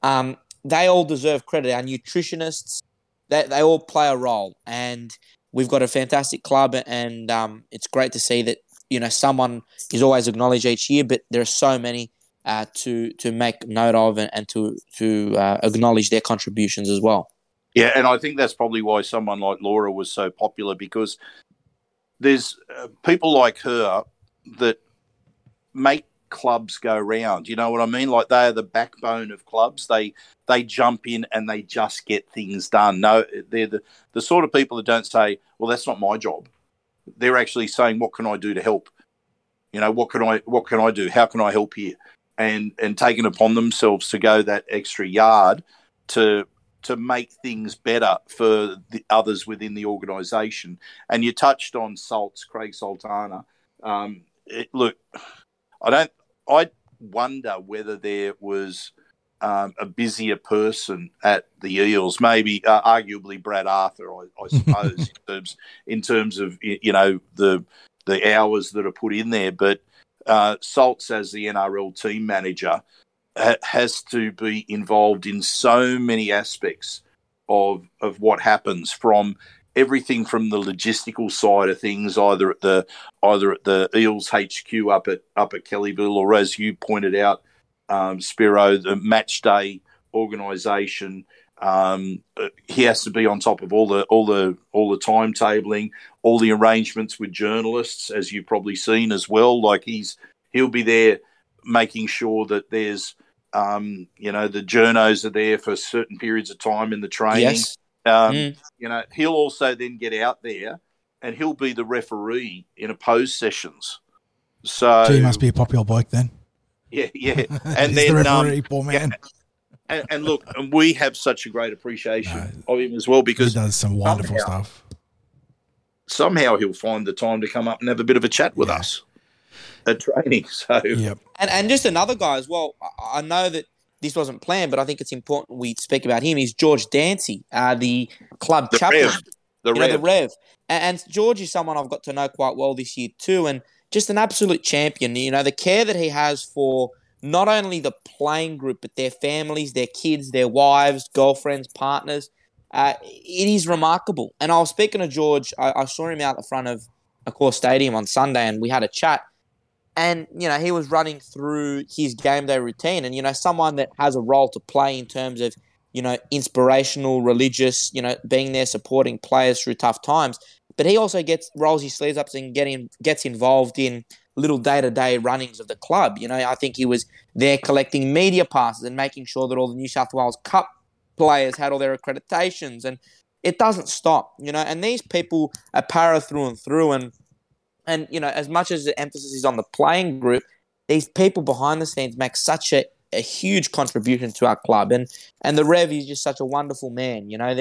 Um, they all deserve credit. Our nutritionists, they, they all play a role. And we've got a fantastic club, and um, it's great to see that, you know, someone is always acknowledged each year, but there are so many uh, to, to make note of and, and to, to uh, acknowledge their contributions as well. Yeah, and I think that's probably why someone like Laura was so popular because there's uh, people like her that make clubs go round. You know what I mean? Like they are the backbone of clubs. They they jump in and they just get things done. No, they're the the sort of people that don't say, "Well, that's not my job." They're actually saying, "What can I do to help?" You know, what can I what can I do? How can I help here? And and taking upon themselves to go that extra yard to to make things better for the others within the organisation. And you touched on Salts, Craig Sultana. Um, it, look, I don't. I wonder whether there was um, a busier person at the Eels, maybe uh, arguably Brad Arthur, I, I suppose, in terms in terms of you know the the hours that are put in there. But uh, Salts as the NRL team manager has to be involved in so many aspects of of what happens from everything from the logistical side of things, either at the either at the Eels HQ up at up at Kellyville, or as you pointed out, um, Spiro, the match day organisation. Um, uh, he has to be on top of all the all the all the timetabling, all the arrangements with journalists, as you've probably seen as well. Like he's he'll be there making sure that there's Um, you know, the journos are there for certain periods of time in the training. Yes. Um, Mm. You know, he'll also then get out there and he'll be the referee in opposed sessions. So he must be a popular bloke then. yeah, yeah. And He's then the um, poor man. and, and look, and we have such a great appreciation No. of him as well He because does some wonderful somehow- stuff. somehow he'll find the time to come up and have a bit of a chat with Yeah. us at training. So Yep. And and just another guy as well. I- I know that this wasn't planned, but I think it's important we speak about him. He's George Dancy, uh, the club the chaplain. Rev, the you know, Rev. the Rev. And, and George is someone I've got to know quite well this year too, and just an absolute champion. You know, the care that he has for not only the playing group, but their families, their kids, their wives, girlfriends, partners. Uh, it is remarkable. And I was speaking to George. I, I saw him out the front of Accor Stadium on Sunday, and we had a chat. And you know, he was running through his game day routine, and you know, someone that has a role to play in terms of you know, inspirational, religious, you know, being there supporting players through tough times. But he also gets rolls his sleeves up and getting gets involved in little day to day runnings of the club. You know, I think he was there collecting media passes and making sure that all the New South Wales Cup players had all their accreditations and it doesn't stop, you know, and these people are para through and through and and you know, as much as the emphasis is on the playing group, these people behind the scenes make such a, a huge contribution to our club and and the Rev is just such a wonderful man, you know,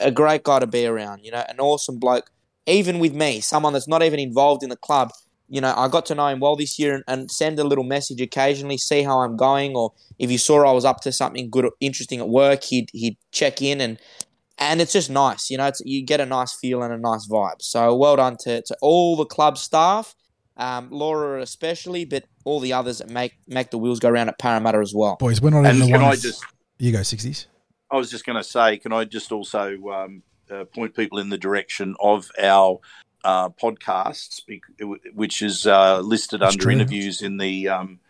a great guy to be around, you know, an awesome bloke. Even with me, someone that's not even involved in the club, you know, I got to know him well this year and, and send a little message occasionally, see how I'm going, or if you saw I was up to something good or interesting at work, he'd he'd check in and and it's just nice, you know, it's, you get a nice feel and a nice vibe. So well done to, to all the club staff, um, Laura especially, but all the others that make make the wheels go round at Parramatta as well. Boys, we're not And even the can I ones. just you go, 60s. I was just going to say, can I just also um, uh, point people in the direction of our uh, podcasts, which is uh, listed That's under true. interviews in the um,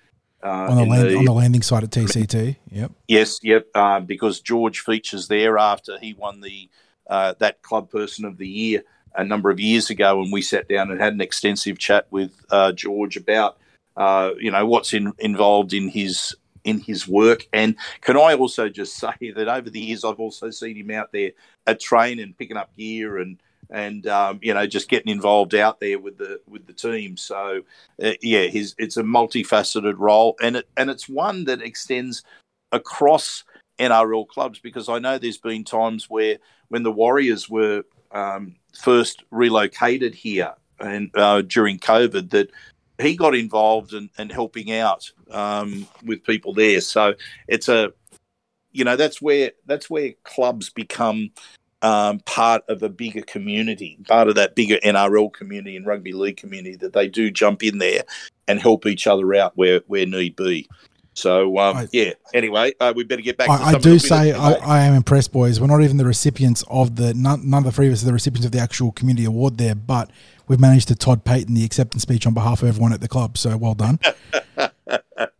uh, On the, land, the- on the landing site at TCT. Yep. yes, yep, uh, because George features there after he won the uh, that club person of the year a number of years ago, and we sat down and had an extensive chat with uh, George about uh, you know what's in, involved in his in his work. And can I also just say that over the years, I've also seen him out there at train and picking up gear and and um, you know just getting involved out there with the with the team. So uh, yeah, his it's a multifaceted role, and it and it's one that extends across NRL clubs because I know there's been times where when the Warriors were um, first relocated here and uh, during COVID that he got involved and and helping out um, with people there. So it's a you know that's where that's where clubs become um, part of a bigger community, part of that bigger NRL community and rugby league community that they do jump in there and help each other out where where need be. So um, I- yeah. Anyway, uh, we better get back. to I, I do say I, I am impressed, boys. We're not even the recipients of the none, none of the three of us are the recipients of the actual community award there, but we've managed to Todd Payton the acceptance speech on behalf of everyone at the club. So well done.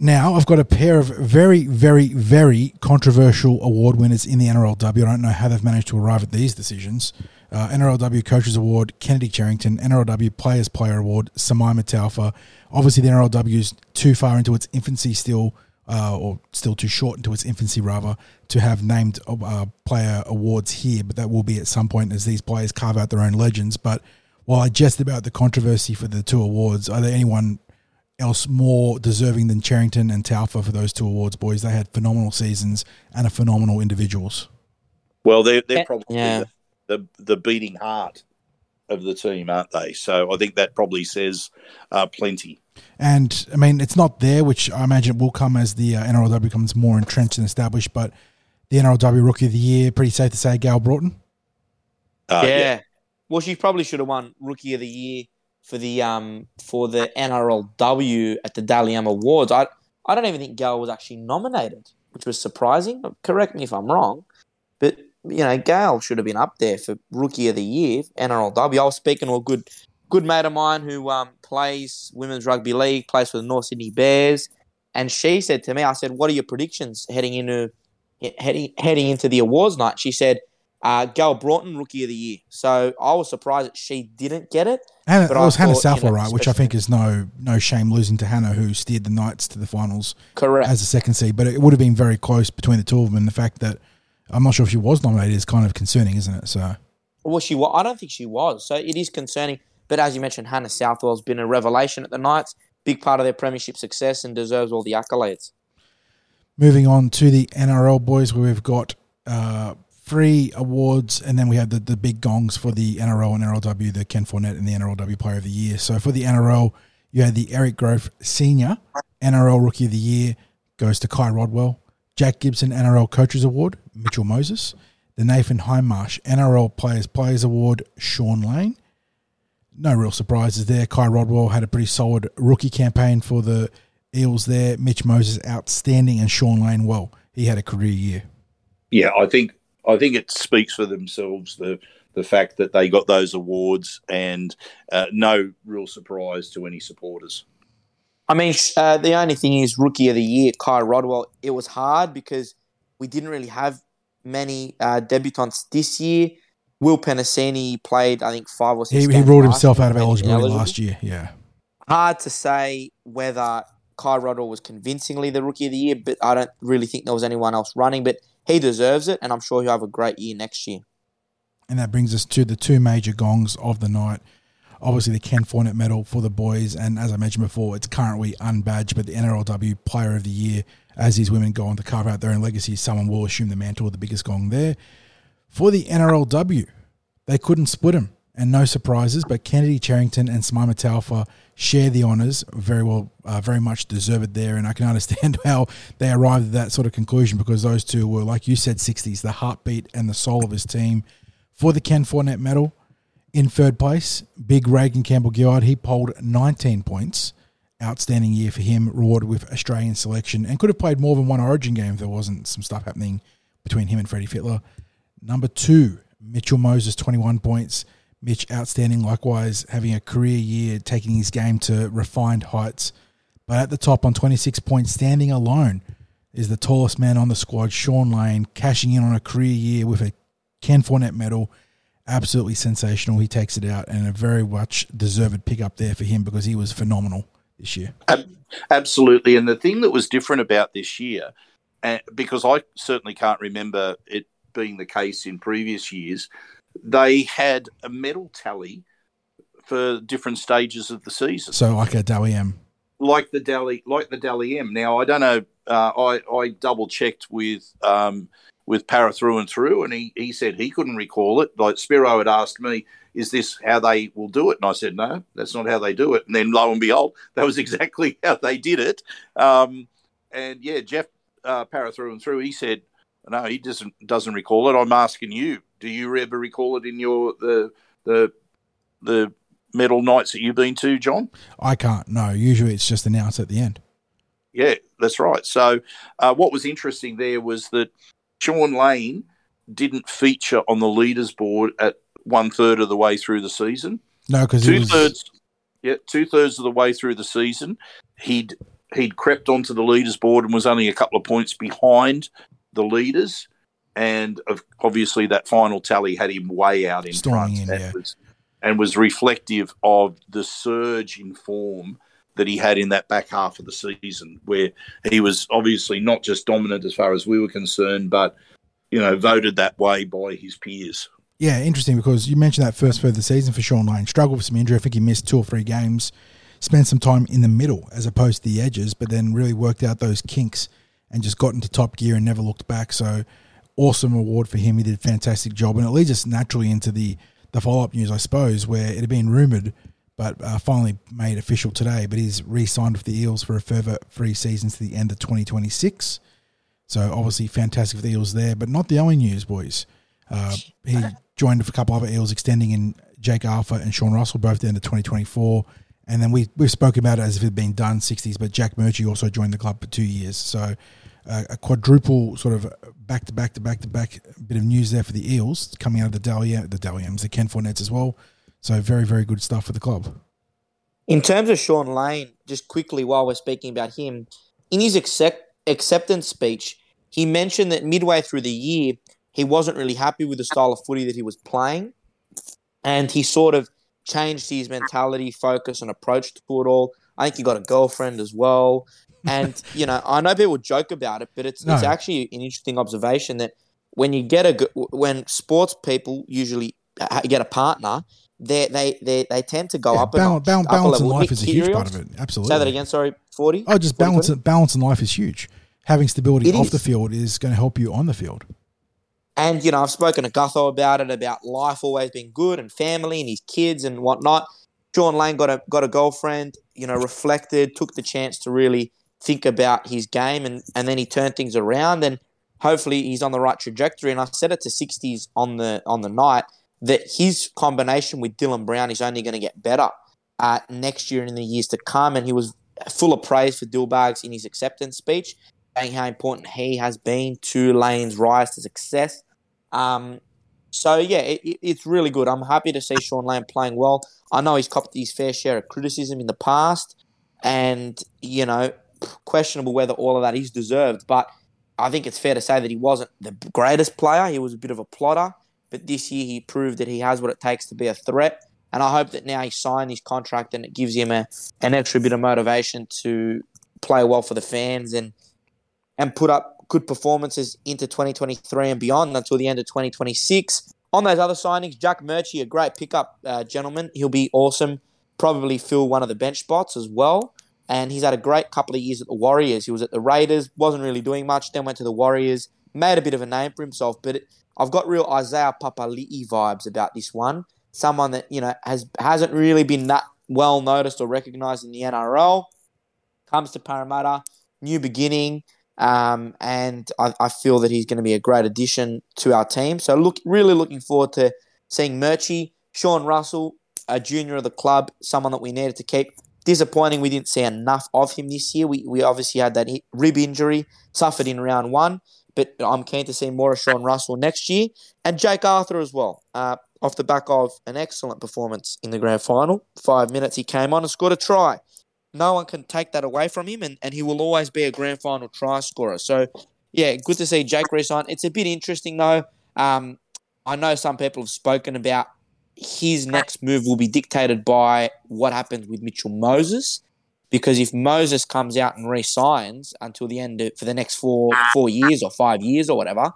now I've got a pair of very, very, very controversial award winners in the NRLW. I don't know how they've managed to arrive at these decisions. Uh, NRLW Coaches Award, Kennedy Cherrington, NRLW Players Player Award, Simaima Taufa. Obviously, the NRLW is too far into its infancy still, uh, or still too short into its infancy rather, to have named uh, player awards here, but that will be at some point as these players carve out their own legends. But while I jest about the controversy for the two awards, are there anyone else more deserving than Cherrington and Taufa for those two awards, boys? They had phenomenal seasons and are phenomenal individuals. Well, they're they're probably Yeah. the, the the beating heart of the team, aren't they? So I think that probably says uh, plenty. And I mean, it's not there, which I imagine will come as the uh, NRLW becomes more entrenched and established. But the NRLW Rookie of the Year, pretty safe to say, Gayle Broughton. Uh, yeah. Well, she probably should have won Rookie of the Year for the um for the NRLW at the Dally M Awards. I I don't even think Gayle was actually nominated, which was surprising. Correct me if I'm wrong, but you know Gayle should have been up there for Rookie of the Year NRLW. I was speaking to a good good mate of mine who um plays women's rugby league, plays for the North Sydney Bears, and she said to me, I said, "What are your predictions heading into heading heading into the awards night?" She said Uh, Gayle Broughton, Rookie of the Year. So I was surprised that she didn't get it. Hannah, But it I was Hannah thought, you Southwell, know, right? Which I think is no no shame losing to Hannah, who steered the Knights to the finals Correct. as a second seed. But it would have been very close between the two of them. And the fact that I'm not sure if she was nominated is kind of concerning, isn't it? So Well, she wa- I don't think she was. So it is concerning. But as you mentioned, Hannah Southwell's been a revelation at the Knights. Big part of their premiership success and deserves all the accolades. moving on to the NRL boys, where we've got uh, three awards, and then we have the, the big gongs for the NRL and NRLW, the Ken Thornett and the NRLW Player of the Year. So for the NRL, you had the Eric Grothe Senior NRL Rookie of the Year goes to Ky Rodwell. Jack Gibson NRL Coaches Award, Mitchell Moses. The Nathan Hindmarsh NRL Players Players Award, Shaun Lane. No real surprises there. Ky Rodwell had a pretty solid rookie campaign for the Eels there. Mitch Moses outstanding and Shaun Lane well. He had a career year. Yeah, I think I think it speaks for themselves the the fact that they got those awards and uh, no real surprise to any supporters. I mean, uh, the only thing is Rookie of the Year, Ky Rodwell. It was hard because we didn't really have many uh, debutants this year. Will Penasini played, I think, five or six. He, he ruled himself out of eligibility eligible. last year. Yeah. Hard to say whether Ky Rodwell was convincingly the Rookie of the Year, but I don't really think there was anyone else running. But he deserves it, and I'm sure he'll have a great year next year. And that brings us to the two major gongs of the night. Obviously, the Ken Thornett medal for the boys, and as I mentioned before, it's currently unbadged, but the NRLW Player of the Year, as these women go on to carve out their own legacy, someone will assume the mantle of the biggest gong there. For the NRLW, they couldn't split them, and no surprises, but Kennedy Cherrington and Simaima Taufa share the honours, very well, uh, very much deserved there, and I can understand how they arrived at that sort of conclusion because those two were, like you said, 60s, the heartbeat and the soul of his team. For the Ken Thornett medal, in third place, big Reagan Campbell Gillard. He polled 19 points. Outstanding year for him, rewarded with Australian selection, and could have played more than one Origin game if there wasn't some stuff happening between him and Freddie Fittler. Number two, Mitchell Moses, 21 points. Mitch, outstanding, likewise, having a career year, taking his game to refined heights. But at the top on 26 points, standing alone, is the tallest man on the squad, Shaun Lane, cashing in on a career year with a Ken Thornett medal absolutely sensational. He takes it out, and a very much deserved pick up there for him because he was phenomenal this year. Absolutely. And the thing that was different about this year, uh, because I certainly can't remember it being the case in previous years, they had a medal tally for different stages of the season, So like a Dally M. like the Dally, like the Dally M. Now I don't know. Uh, I I double checked with um, with Para through and through, and he he said he couldn't recall it. Like Spiro had asked me, "Is this how they will do it?" And I said, "No, that's not how they do it." And then lo and behold, that was exactly how they did it. Um, and yeah, Jeff uh, Para through and through, he said, "No, he doesn't doesn't recall it." I'm asking you, do you ever recall it in your the the the medal nights that you've been to, John? I can't. No, usually it's just announced at the end. Yeah, that's right. So, uh, what was interesting there was that Shaun Lane didn't feature on the leaders board at one third of the way through the season. No, because Two thirds, yeah, two thirds of the way through the season, he'd he'd crept onto the leaders board and was only a couple of points behind the leaders. And obviously, that final tally had him way out in Storming front, in, and, yeah. was, and was reflective of the surge in form that he had in that back half of the season, where he was obviously not just dominant as far as we were concerned, but you know, voted that way by his peers. Yeah, interesting because you mentioned that first third of the season for Shaun Lane. Struggled with some injury. I think he missed two or three games. Spent some time in the middle as opposed to the edges, but then really worked out those kinks and just got into top gear and never looked back. So awesome award for him. He did a fantastic job, and it leads us naturally into the the follow up news, I suppose, where it had been rumored, but uh, finally made official today. But he's re-signed with the Eels for a further three seasons to the end of 2026. So obviously fantastic for the Eels there, but not the only news, boys. Uh, he joined with a couple other Eels, extending in Jake Arthur and Sean Russell, both at the end of 2024. And then we we've spoken about it as if it had been done 60s, but Jack Murchie also joined the club for two years. So a quadruple sort of back to back to back to back bit of news there for the Eels coming out of the Dahlia, the Daliums, the Ken Thornetts as well. So very very good stuff for the club. In terms of Shaun Lane, just quickly while we're speaking about him, in his accept- acceptance speech, he mentioned that midway through the year, he wasn't really happy with the style of footy that he was playing, and he sort of changed his mentality, focus, and approach to it all. I think he got a girlfriend as well. And you know, I know people joke about it, but it's no. it's actually an interesting observation that when you get a when sports people usually uh, get a partner, they they they, they tend to go yeah, up. Balance, balance, balance in life is a huge part of it. Absolutely. Say that again. Sorry, forty. Oh, just 40, balance. 20? Balance in life is huge. Having stability it off is. the field is going to help you on the field. And you know, I've spoken to Gutho about it, about life always being good and family and his kids and whatnot. Shaun Lane got a got a girlfriend. You know, reflected, took the chance to really think about his game, and and then he turned things around. And hopefully, he's on the right trajectory. And I said it to sixties on the on the night that his combination with Dylan Brown is only going to get better uh, next year and in the years to come. And he was full of praise for Dillbags in his acceptance speech, saying how important he has been to Lane's rise to success. Um, so yeah, it, it's really good. I'm happy to see Shaun Lane playing well. I know he's copped his fair share of criticism in the past, and you know, questionable whether all of that is deserved. But I think it's fair to say that he wasn't the greatest player. He was a bit of a plotter. But this year he proved that he has what it takes to be a threat. And I hope that now he signed his contract and it gives him a, an extra bit of motivation to play well for the fans and and put up good performances into 2023 and beyond until the end of 2026. On those other signings, Jack Murchie, a great pickup, uh, gentleman. He'll be awesome. Probably fill one of the bench spots as well. And he's had a great couple of years at the Warriors. He was at the Raiders, wasn't really doing much, then went to the Warriors, made a bit of a name for himself. But it, I've got real Isaiah Papali'i vibes about this one. Someone that you know has hasn't really been that well noticed or recognised in the NRL. Comes to Parramatta, new beginning, um, and I, I, feel that he's going to be a great addition to our team. So look, really looking forward to seeing Murchie, Sean Russell, a junior of the club, someone that we needed to keep. Disappointing, we didn't see enough of him this year. We, we obviously had that rib injury, suffered in round one but I'm keen to see more of Sean Russell next year and Jake Arthur as well. Uh, off the back of an excellent performance in the grand final, five minutes he came on and scored a try. No one can take that away from him, and, and he will always be a grand final try scorer. So, yeah, good to see Jake resign. It's a bit interesting though. Um, I know some people have spoken about his next move will be dictated by what happens with Mitchell Moses because if Moses comes out and resigns until the end of, for the next four four years or five years or whatever,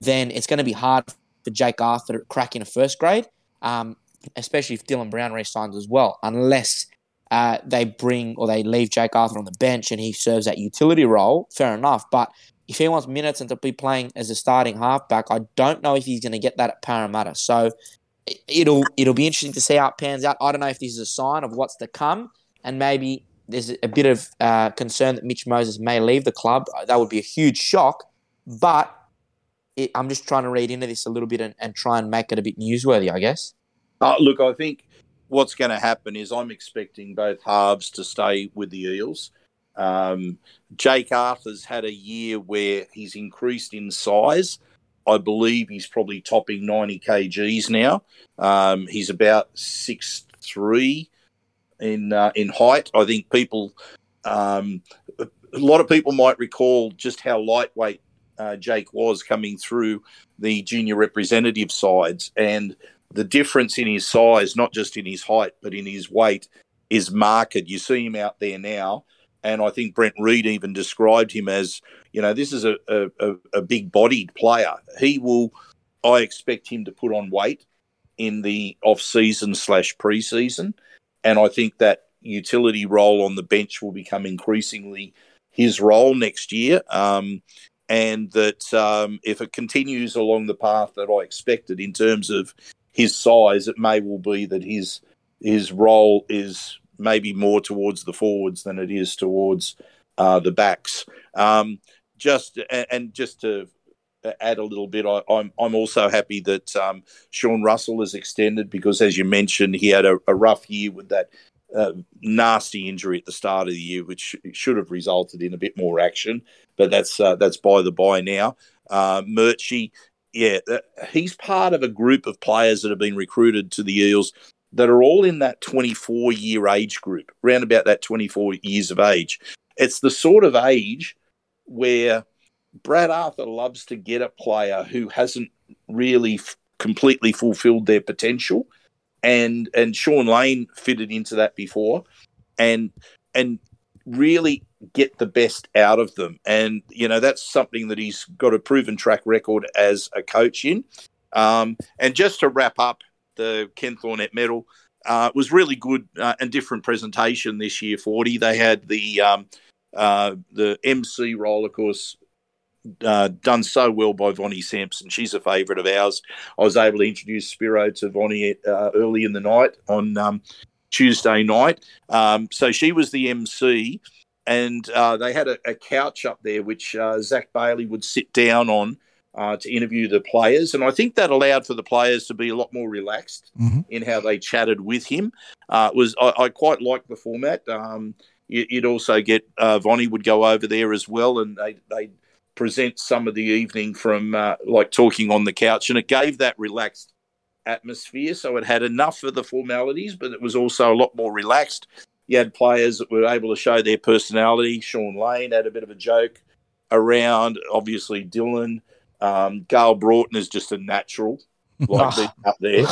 then it's going to be hard for Jake Arthur to crack in a first grade, um, especially if Dylan Brown resigns as well, unless uh, they bring or they leave Jake Arthur on the bench and he serves that utility role. Fair enough, but if he wants minutes and to be playing as a starting halfback, I don't know if he's going to get that at Parramatta. So it'll it'll be interesting to see how it pans out. I don't know if this is a sign of what's to come, and maybe there's a bit of uh, concern that Mitch Moses may leave the club. That would be a huge shock. But it, I'm just trying to read into this a little bit and, and try and make it a bit newsworthy, I guess. Uh, look, I think what's going to happen is I'm expecting both halves to stay with the Eels. Um, Jake Arthur's had a year where he's increased in size. I believe he's probably topping 90 kgs now. Um, he's about six three in uh, in height. I think people, um, a lot of people might recall just how lightweight uh, Jake was coming through the junior representative sides, and the difference in his size, not just in his height but in his weight, is marked. You see him out there now, and I think Brent Reed even described him as, you know, this is a, a, a big-bodied player. He will, I expect him to put on weight in the off-season slash pre-season and I think that utility role on the bench will become increasingly his role next year. Um, and that um, if it continues along the path that I expected in terms of his size, it may well be that his his role is maybe more towards the forwards than it is towards uh, the backs. Um, just and just to add a little bit, I, am I'm, I'm also happy that um, Sean Russell is extended because, as you mentioned, he had a, a rough year with that uh, nasty injury at the start of the year, which should have resulted in a bit more action. But that's uh, that's by the by now. Uh, Murchie, yeah, uh, he's part of a group of players that have been recruited to the Eels that are all in that 24 year age group, around about that 24 years of age. It's the sort of age where Brad Arthur loves to get a player who hasn't really f- completely fulfilled their potential, and and Shaun Lane fitted into that before, and and really get the best out of them. And you know that's something that he's got a proven track record as a coach in. Um, and just to wrap up the Ken Thornett medal. Uh, was really good uh, and different presentation this year. Forty, they had the um, uh, the MC role, of course, uh, done so well by Vonnie Sampson. She's a favourite of ours. I was able to introduce Spiro to Vonnie uh, early in the night on um, Tuesday night. Um, so she was the MC, and uh, they had a, a, couch up there which Zach Bailey would sit down on. Uh, to interview the players, and I think that allowed for the players to be a lot more relaxed Mhm. in how they chatted with him. Uh, was I, I quite liked the format. Um, you, you'd also get uh, Vonnie would go over there as well, and they they present some of the evening from uh, like talking on the couch, and it gave that relaxed atmosphere. So it had enough of the formalities, but it was also a lot more relaxed. You had players that were able to show their personality. Shaun Lane had a bit of a joke around. Obviously, Dylan. Um, Gayle Broughton is just a natural, like up there.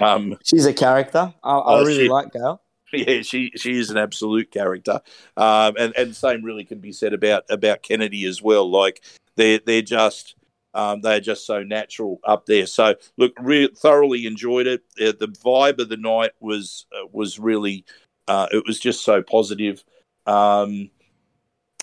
Um, She's a character. I, I Oh, really she- like Gayle. yeah, she she is an absolute character, um, and and same really can be said about about Kennedy as well. Like they're they're just um, they're just so natural up there. So look, re- thoroughly enjoyed it. Uh, the vibe of the night was uh, was really uh, it was just so positive, um,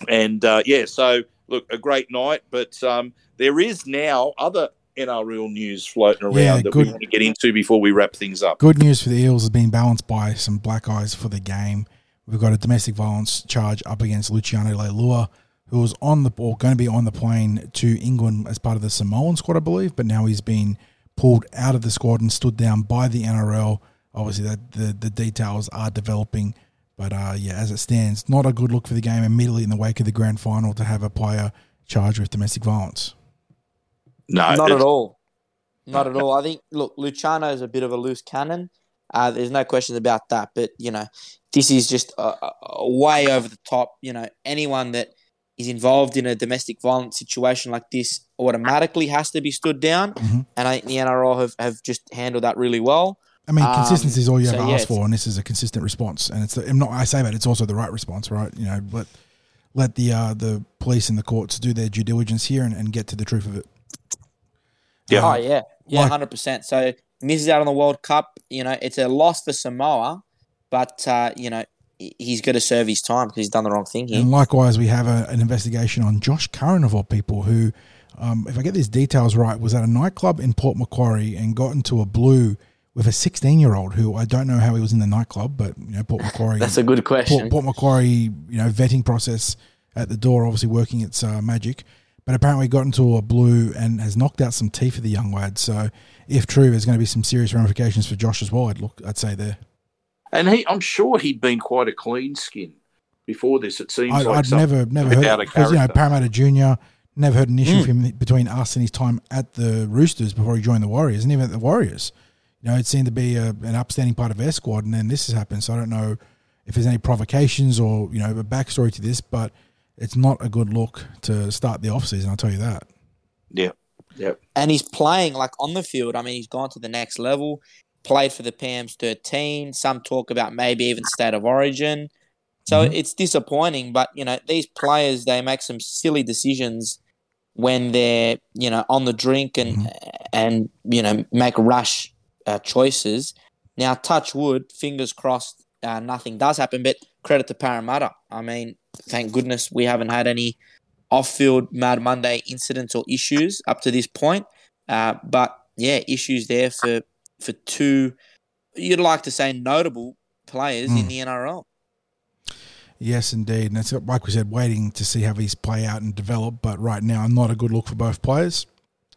and uh, yeah. So look, a great night, but um, there is now other NRL news floating around Yeah, that good. we want to get into before we wrap things up. Good news for the Eels has been balanced by some black eyes for the game. We've got a domestic violence charge up against Luciano Leilua, who was on the or going to be on the plane to England as part of the Samoan squad, I believe, but now he's been pulled out of the squad and stood down by the NRL. Obviously, that the, the details are developing, but uh, yeah, as it stands, not a good look for the game immediately in the wake of the grand final to have a player charged with domestic violence. No, Not at all. Not at all. I think, look, Luciano is a bit of a loose cannon. Uh, there's no questions about that. But, you know, this is just a, a, a way over the top. You know, anyone that is involved in a domestic violence situation like this automatically has to be stood down. Mhm. And I think the NRL have, have just handled that really well. I mean, Um, consistency is all you so, ever yeah, ask for, and this is a consistent response. And it's the, I'm not. I say that it's also the right response, right? You know, let let the uh, the police and the courts do their due diligence here and, and get to the truth of it. Yeah. Uh, Oh yeah, yeah, like- hundred percent. So misses out on the World Cup. You know, it's a loss for Samoa, but uh, you know he- he's got to serve his time because he's done the wrong thing here. And likewise, we have a, an investigation on Josh Curran of all people, who, um, if I get these details right, was at a nightclub in Port Macquarie and got into a blue with a 16 year old who I don't know how he was in the nightclub, but you know Port Macquarie. That's a good question. Port, Port Macquarie, you know, vetting process at the door, obviously working its uh, magic. But apparently got into a blue and has knocked out some teeth for the young lad. So, if true, there's going to be some serious ramifications for Josh as well. I'd look, I'd say there. And he, I'm sure he'd been quite a clean skin before this. It seems I, like I'd never, never heard because you know. Parramatta Junior never heard an issue Mm. of him between us and his time at the Roosters before he joined the Warriors, and even at the Warriors. You know, it seemed to be a, an upstanding part of their squad, and then this has happened. So I don't know if there's any provocations or you know a backstory to this, but it's not a good look to start the off season. I'll tell you that. Yeah, yeah. and he's playing like on the field. I mean, he's gone to the next level. Played for the PM's 13. Some talk about maybe even state of origin. So Mhm. it's disappointing, but you know these players they make some silly decisions when they're you know on the drink and and you know make rash uh, choices. Now, touch wood, fingers crossed, uh, nothing does happen. But credit to Parramatta. I mean, thank goodness we haven't had any off-field Mad Monday incidents or issues up to this point. Uh, but yeah, issues there for for two. You'd like to say notable players in Mm. the NRL. Yes, indeed. And it's like we said, waiting to see how these play out and develop. But right now, not a good look for both players.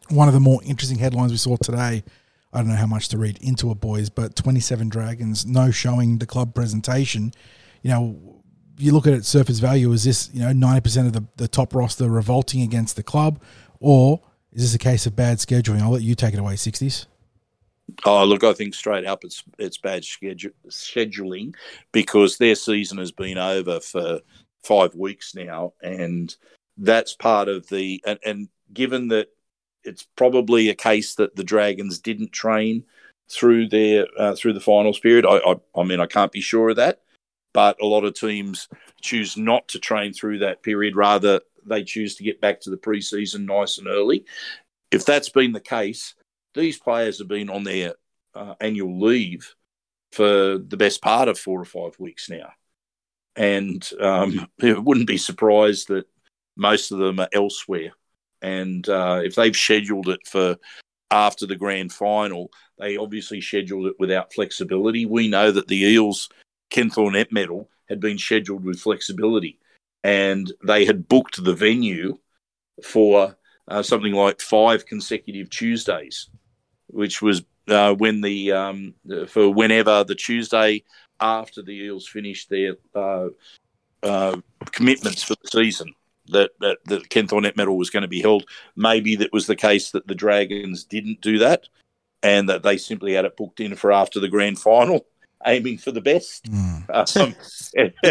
One of the more interesting headlines we saw today. I don't know how much to read into it, boys, but 27 Dragons, no showing the club presentation. You know, you look at it surface value, is this, you know, 90% of the, the top roster revolting against the club? Or is this a case of bad scheduling? I'll let you take it away, 60s. Oh, look, I think straight up it's it's bad schedule, scheduling because their season has been over for five weeks now, and that's part of the and, and given that it's probably a case that the Dragons didn't train through their uh, through the finals period. I, I, I mean, I can't be sure of that, but a lot of teams choose not to train through that period. Rather, they choose to get back to the preseason nice and early. If that's been the case, these players have been on their uh, annual leave for the best part of four or five weeks now, and um, it wouldn't be surprised that most of them are elsewhere. And uh, if they've scheduled it for after the grand final, they obviously scheduled it without flexibility. We know that the Eels Ken Thornett medal had been scheduled with flexibility, and they had booked the venue for uh, something like five consecutive Tuesdays, which was uh, when the um, for whenever the Tuesday after the Eels finished their uh, uh commitments for the season that, that the Ken Thornett medal was going to be held. Maybe that was the case that the Dragons didn't do that and that they simply had it booked in for after the grand final, aiming for the best. Mm. Um,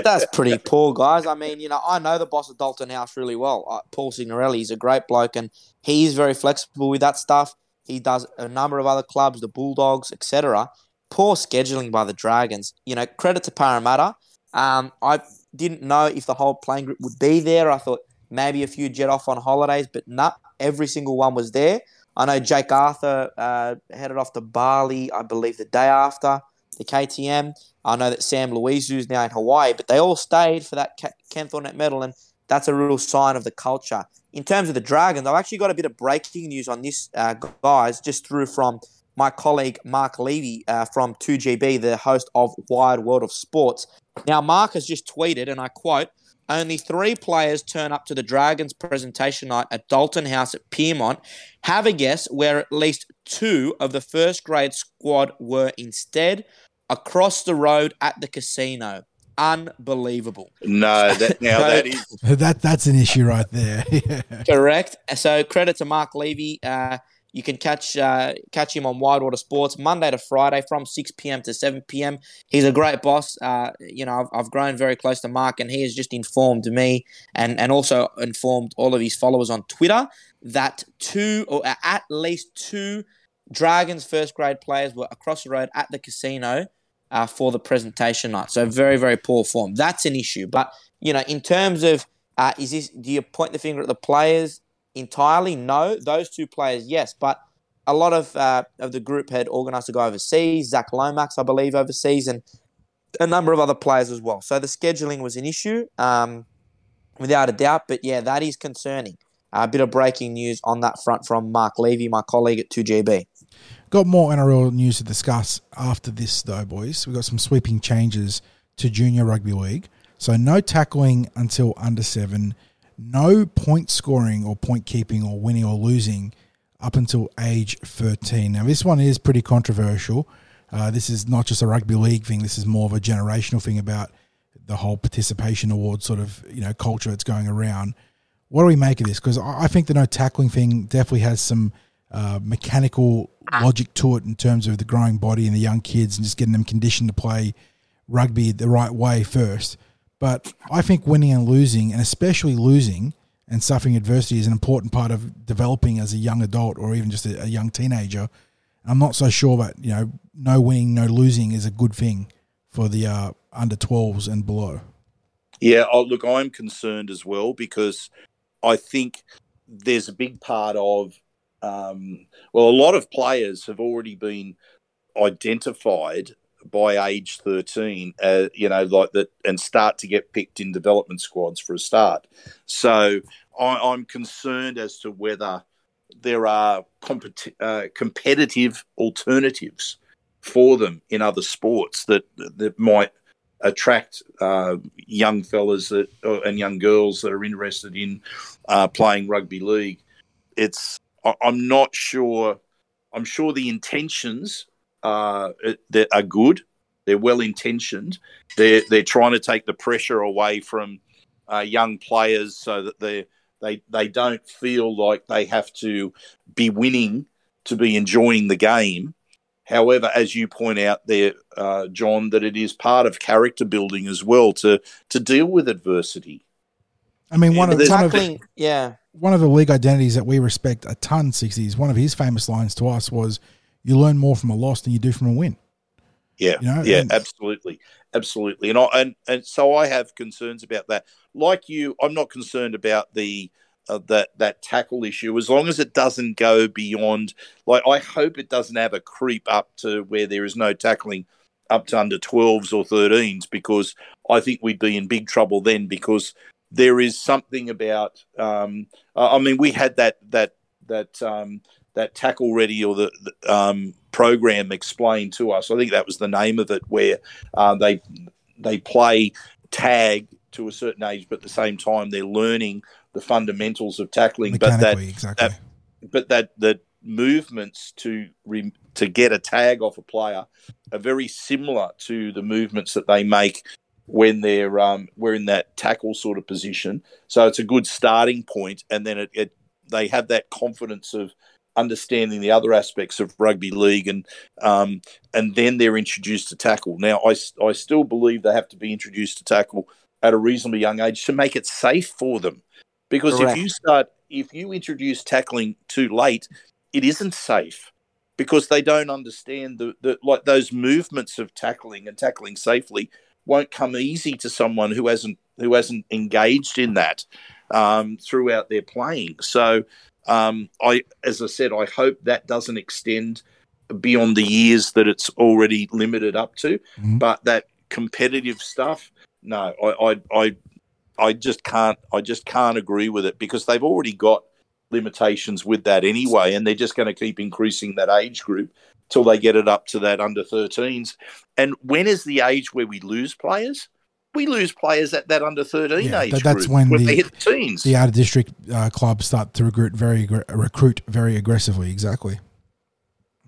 That's pretty poor, guys. I mean, you know, I know the boss of Doltone House really well. Uh, Paul Signorelli, he's a great bloke and he's very flexible with that stuff. He does a number of other clubs, the Bulldogs, etc. Poor scheduling by the Dragons. You know, credit to Parramatta. Um, I didn't know if the whole playing group would be there. I thought maybe a few jet off on holidays, but not every single one was there. I know Jake Arthur uh, headed off to Bali, I believe, the day after the KTM. I know that Sam Louisu is now in Hawaii, but they all stayed for that Ken Thornett medal, and that's a real sign of the culture. In terms of the Dragons, I've actually got a bit of breaking news on this, uh, guys, just through from my colleague Mark Levy uh, from 2GB, the host of Wide World of Sports. Now, Mark has just tweeted, and I quote, only three players turn up to the Dragons presentation night at Doltone House at Pyrmont. Have a guess where at least two of the first grade squad were instead across the road at the casino. Unbelievable. No, that, now so, that is that that's an issue right there. Correct. So credit to Mark Levy. Uh, you can catch uh, catch him on Water Sports Monday to Friday from 6 p.m. to 7 p.m. He's a great boss. Uh, you know, I've, I've grown very close to Mark, and he has just informed me and, and also informed all of his followers on Twitter that two or at least two Dragons first grade players were across the road at the casino uh, for the presentation night. So very very poor form. That's an issue. But you know, in terms of uh, is this? Do you point the finger at the players? Entirely? No. Those two players, yes. But a lot of uh, of the group had organised to go overseas. Zach Lomax, I believe, overseas, and a number of other players as well. So the scheduling was an issue, um, without a doubt. But yeah, that is concerning. A bit of breaking news on that front from Mark Levy, my colleague at 2GB. Got more NRL news to discuss after this, though, boys. We've got some sweeping changes to Junior Rugby League. So no tackling until under seven no point scoring or point keeping or winning or losing up until age 13. Now, this one is pretty controversial. Uh, this is not just a rugby league thing. This is more of a generational thing about the whole participation award sort of you know culture that's going around. What do we make of this? Because I think the no tackling thing definitely has some uh, mechanical logic to it in terms of the growing body and the young kids and just getting them conditioned to play rugby the right way first. But I think winning and losing, and especially losing and suffering adversity, is an important part of developing as a young adult or even just a, a young teenager. I'm not so sure that you know no winning, no losing is a good thing for the uh, under 12s and below. Yeah, oh, look, I'm concerned as well because I think there's a big part of um, well, a lot of players have already been identified by age 13, uh, you know, like that, and start to get picked in development squads for a start. So I, am concerned as to whether there are uh, competitive alternatives for them in other sports that that might attract uh, young fellas that, uh, and young girls that are interested in uh, playing rugby league. It's I'm not sure. I'm sure the intentions uh, that are good. They're well intentioned. They're they're trying to take the pressure away from uh, young players so that they they they don't feel like they have to be winning to be enjoying the game. However, as you point out there, uh, John, that it is part of character building as well to to deal with adversity. I mean, one of tackling, yeah. one of the league identities that we respect a ton, 60s, one of his famous lines to us was, you learn more from a loss than you do from a win. Yeah, You know, yeah, and- absolutely, absolutely, and I and and so I have concerns about that. Like you, I'm not concerned about the uh, that that tackle issue as long as it doesn't go beyond. Like I hope it doesn't have a creep up to where there is no tackling up to under 12s or 13s because I think we'd be in big trouble then because there is something about. Um, I I mean, we had that that that um, that tackle ready or the, the um, program explained to us. I think that was the name of it, where uh, they they play tag to a certain age, but at the same time they're learning the fundamentals of tackling. But that exactly. that- but that the movements to re, to get a tag off a player are very similar to the movements that they make when they're um, we're in that tackle sort of position. So it's a good starting point, and then it, it they have that confidence of understanding the other aspects of rugby league, and um, and then they're introduced to tackle. Now, I, I still believe they have to be introduced to tackle at a reasonably young age to make it safe for them, because Correct. if you start if you introduce tackling too late, it isn't safe because they don't understand the, the like those movements of tackling and tackling safely won't come easy to someone who hasn't who hasn't engaged in that um, throughout their playing. So um, I, as I said, I hope that doesn't extend beyond the years that it's already limited up to. Mhm. But that competitive stuff, no, I, I, I, I just can't. I just can't agree with it because they've already got limitations with that anyway, and they're just going to keep increasing that age group till they get it up to that under 13s. And when is the age where we lose players? We lose players at that under 13 Yeah, age that- that's group when the- they hit the teens. the out of district uh, clubs start to recruit very recruit very aggressively. Exactly.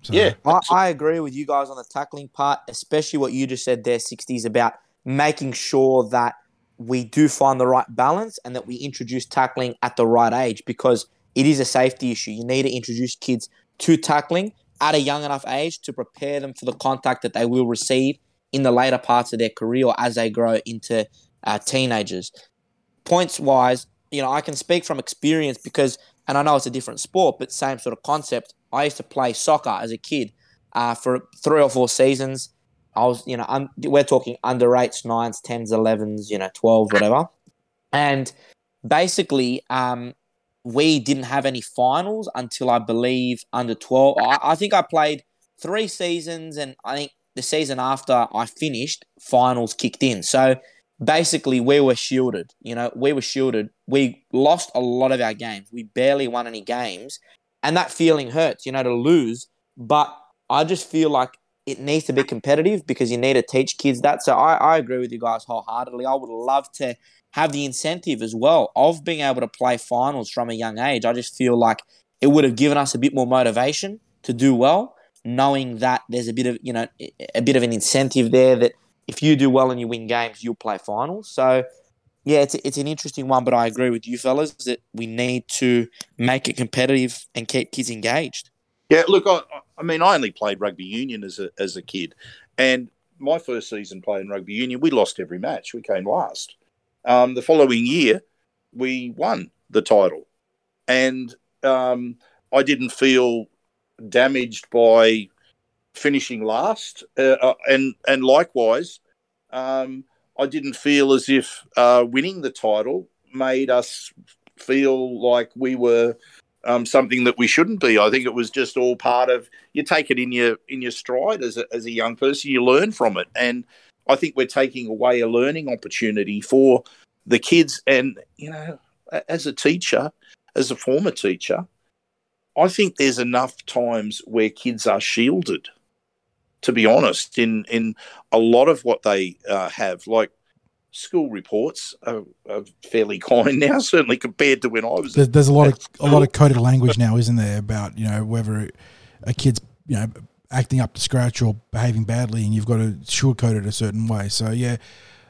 So, yeah, I, I agree with you guys on the tackling part, especially what you just said there, 60s, about making sure that we do find the right balance and that we introduce tackling at the right age because it is a safety issue. You need to introduce kids to tackling at a young enough age to prepare them for the contact that they will receive in the later parts of their career or as they grow into uh, teenagers. Points wise, you know, I can speak from experience because, and I know it's a different sport, but same sort of concept. I used to play soccer as a kid uh, for three or four seasons. I was, you know, un- we're talking under eights, nines, tens, elevens, you know, twelve, whatever. And basically, um, we didn't have any finals until I believe under twelve. I, I think I played three seasons, and I think the season after I finished, finals kicked in. So basically, we were shielded. You know, we were shielded. We lost a lot of our games. We barely won any games, and that feeling hurts. You know, to lose. But I just feel like it needs to be competitive because you need to teach kids that. So I, I agree with you guys wholeheartedly. I would love to have the incentive as well of being able to play finals from a young age. I just feel like it would have given us a bit more motivation to do well, knowing that there's a bit of you know a bit of an incentive there that if you do well and you win games, you'll play finals. So yeah, it's it's an interesting one, but I agree with you fellas that we need to make it competitive and keep kids engaged. Yeah, look, I, I mean, I only played rugby union as a as a kid, and my first season playing rugby union, we lost every match. We came last. Um, the following year, we won the title, and um, I didn't feel damaged by finishing last, uh, uh, and and likewise, um, I didn't feel as if uh, winning the title made us feel like we were um, something that we shouldn't be. I think it was just all part of you take it in your in your stride as a, as a young person. You learn from it, and I think we're taking away a learning opportunity for the kids. And you know, as a teacher, as a former teacher, I think there's enough times where kids are shielded. To be honest, in in a lot of what they uh, have, like school reports are, are fairly kind now, certainly compared to when I was. There's, there's a lot of a lot of coded language now, isn't there, about you know whether a kid's you know acting up to scratch or behaving badly, and you've got to sugarcoat it a certain way. So yeah,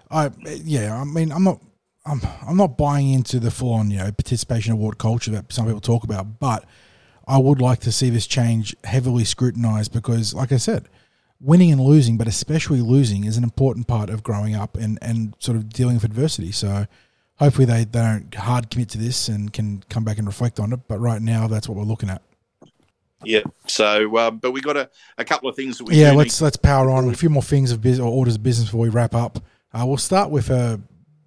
I yeah, I mean, I'm not. I'm, I'm not buying into the full on you know participation award culture that some people talk about, but I would like to see this change heavily scrutinized because, like I said, winning and losing, but especially losing, is an important part of growing up and, and sort of dealing with adversity. So hopefully they, they don't hard commit to this and can come back and reflect on it. But right now, that's what we're looking at. Yeah. So, um, but we got a, a couple of things that we yeah. Let's let's power on a few more things of business or orders of business before we wrap up. Uh, we'll start with a,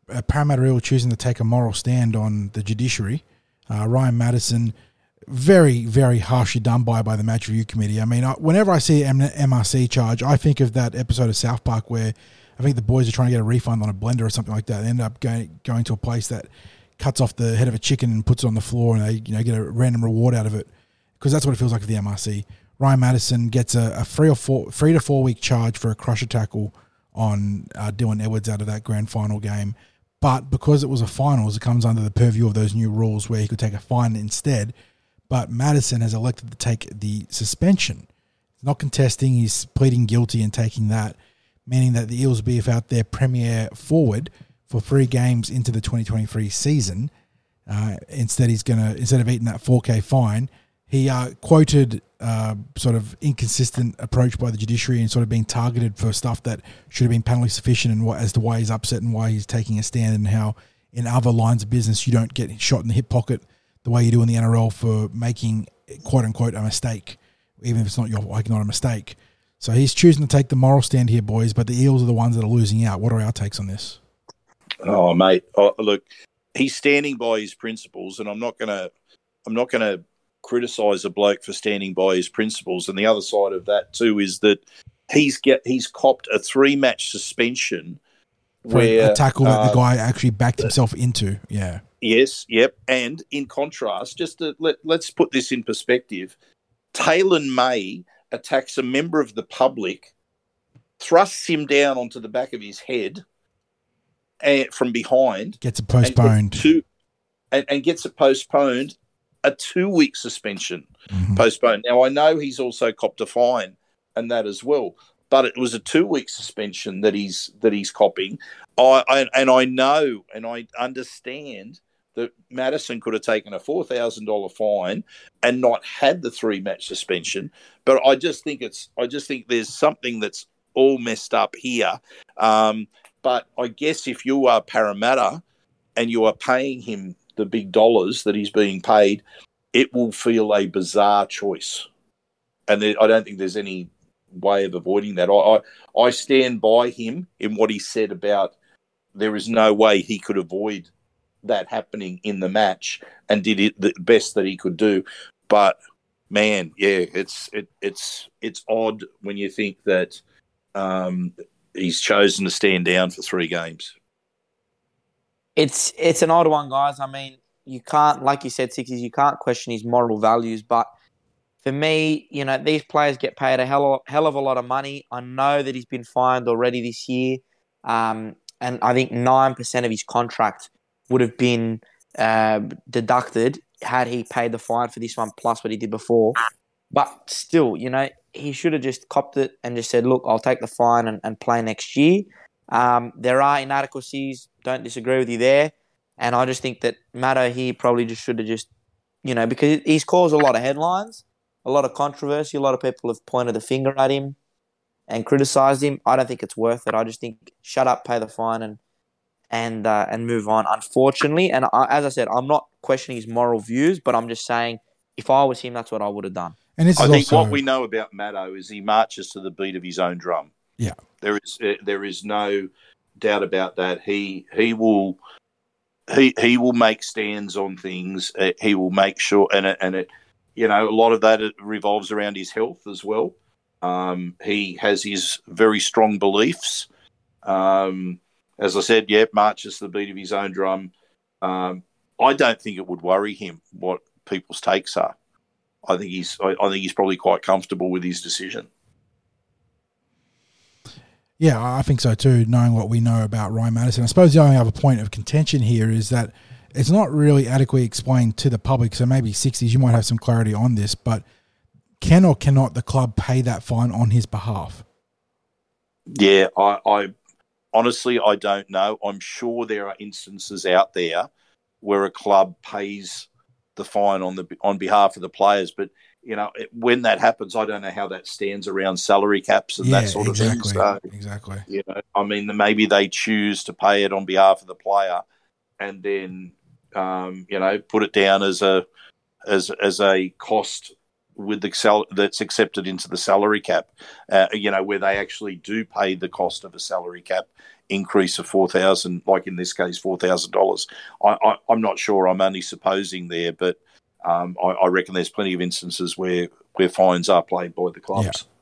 a Parramatta Eel choosing to take a moral stand on the judiciary. Uh, Ryan Matterson, very very harshly done by by the match review committee. I mean, I, whenever I see an MRC charge, I think of that episode of South Park where I think the boys are trying to get a refund on a blender or something like that. They end up going going to a place that cuts off the head of a chicken and puts it on the floor, and they you know get a random reward out of it because that's what it feels like for the MRC. Ryan Matterson gets a, a, three or four, three to four week charge for a crusher tackle on uh, Dylan Edwards out of that grand final game. But because it was a finals, it comes under the purview of those new rules where he could take a fine instead. But Matterson has elected to take the suspension. Not contesting, he's pleading guilty and taking that, meaning that the Eels will be without their premier forward for three games into the 2023 season. Uh, instead, he's gonna instead of eating that 4K fine, he uh, quoted uh, sort of inconsistent approach by the judiciary and sort of being targeted for stuff that should have been penalty sufficient and what, as to why he's upset and why he's taking a stand and how in other lines of business you don't get shot in the hip pocket the way you do in the NRL for making quote unquote a mistake, even if it's not your like not a mistake. So he's choosing to take the moral stand here, boys. But the Eels are the ones that are losing out. What are our takes on this? Oh, mate, oh, look, he's standing by his principles, and I'm not gonna, I'm not gonna criticise a bloke for standing by his principles. And the other side of that too is that he's get he's copped a three match suspension for where a tackle that uh, the guy actually backed himself into. Yeah. Yes, yep. And in contrast, just to let, let's put this in perspective. Taylan May attacks a member of the public, thrusts him down onto the back of his head and, from behind, Gets it and postponed. gets two- and, and gets it postponed, a two week suspension Mhm. postponed. Now, I know he's also copped a fine and that as well, but it was a two week suspension that he's that he's copping. I, I and I know and I understand that Matterson could have taken a four thousand dollar fine and not had the three match suspension. But I just think it's I just think there's something that's all messed up here. Um, but I guess if you are Parramatta and you are paying him the big dollars that he's being paid, it will feel a bizarre choice. And there, I don't think there's any way of avoiding that. I, I, I stand by him in what he said about there is no way he could avoid that happening in the match and did it the best that he could do. But man, yeah, it's it, it's it's odd when you think that um, he's chosen to stand down for three games. It's it's an odd one, guys. I mean, you can't, like you said, sixes. You can't question his moral values, but for me, you know, these players get paid a hell of, hell of a lot of money. I know that he's been fined already this year, um, and I think nine percent of his contract would have been uh, deducted had he paid the fine for this one plus what he did before. But still, you know, he should have just copped it and just said, "Look, I'll take the fine and, and play next year." Um, there are inadequacies. Don't disagree with you there. And I just think that Matto here probably just should have just, you know, because he's caused a lot of headlines, a lot of controversy. A lot of people have pointed the finger at him and criticised him. I don't think it's worth it. I just think shut up, pay the fine, and and uh, and move on. Unfortunately, and I, as I said, I'm not questioning his moral views, but I'm just saying if I was him, that's what I would have done. And this I is think also what we know about Matto is he marches to the beat of his own drum. Yeah. there is uh, there is no doubt about that. He he will he he will make stands on things. Uh, he will make sure, and it, and it you know a lot of that revolves around his health as well. Um, he has his very strong beliefs. Um, as I said, yeah, marches to the beat of his own drum. Um, I don't think it would worry him what people's takes are. I think he's I, I think he's probably quite comfortable with his decision. Yeah, I think so too, knowing what we know about Ryan Matterson. I suppose the only other point of contention here is that it's not really adequately explained to the public. So maybe 60s, you might have some clarity on this, but can or cannot the club pay that fine on his behalf? Yeah, I, I honestly I don't know. I'm sure there are instances out there where a club pays the fine on the on behalf of the players, but you know it, when that happens, I don't know how that stands around salary caps and yeah, that sort exactly, of thing. So exactly. you know, I mean, maybe they choose to pay it on behalf of the player, and then um, you know put it down as a as as a cost with the sal- that's accepted into the salary cap. Uh, you know where they actually do pay the cost of a salary cap increase of four thousand, like in this case four thousand dollars. I, am not sure. I'm only supposing there, but um, I, I, reckon there's plenty of instances where where fines are played by the clubs. Yeah.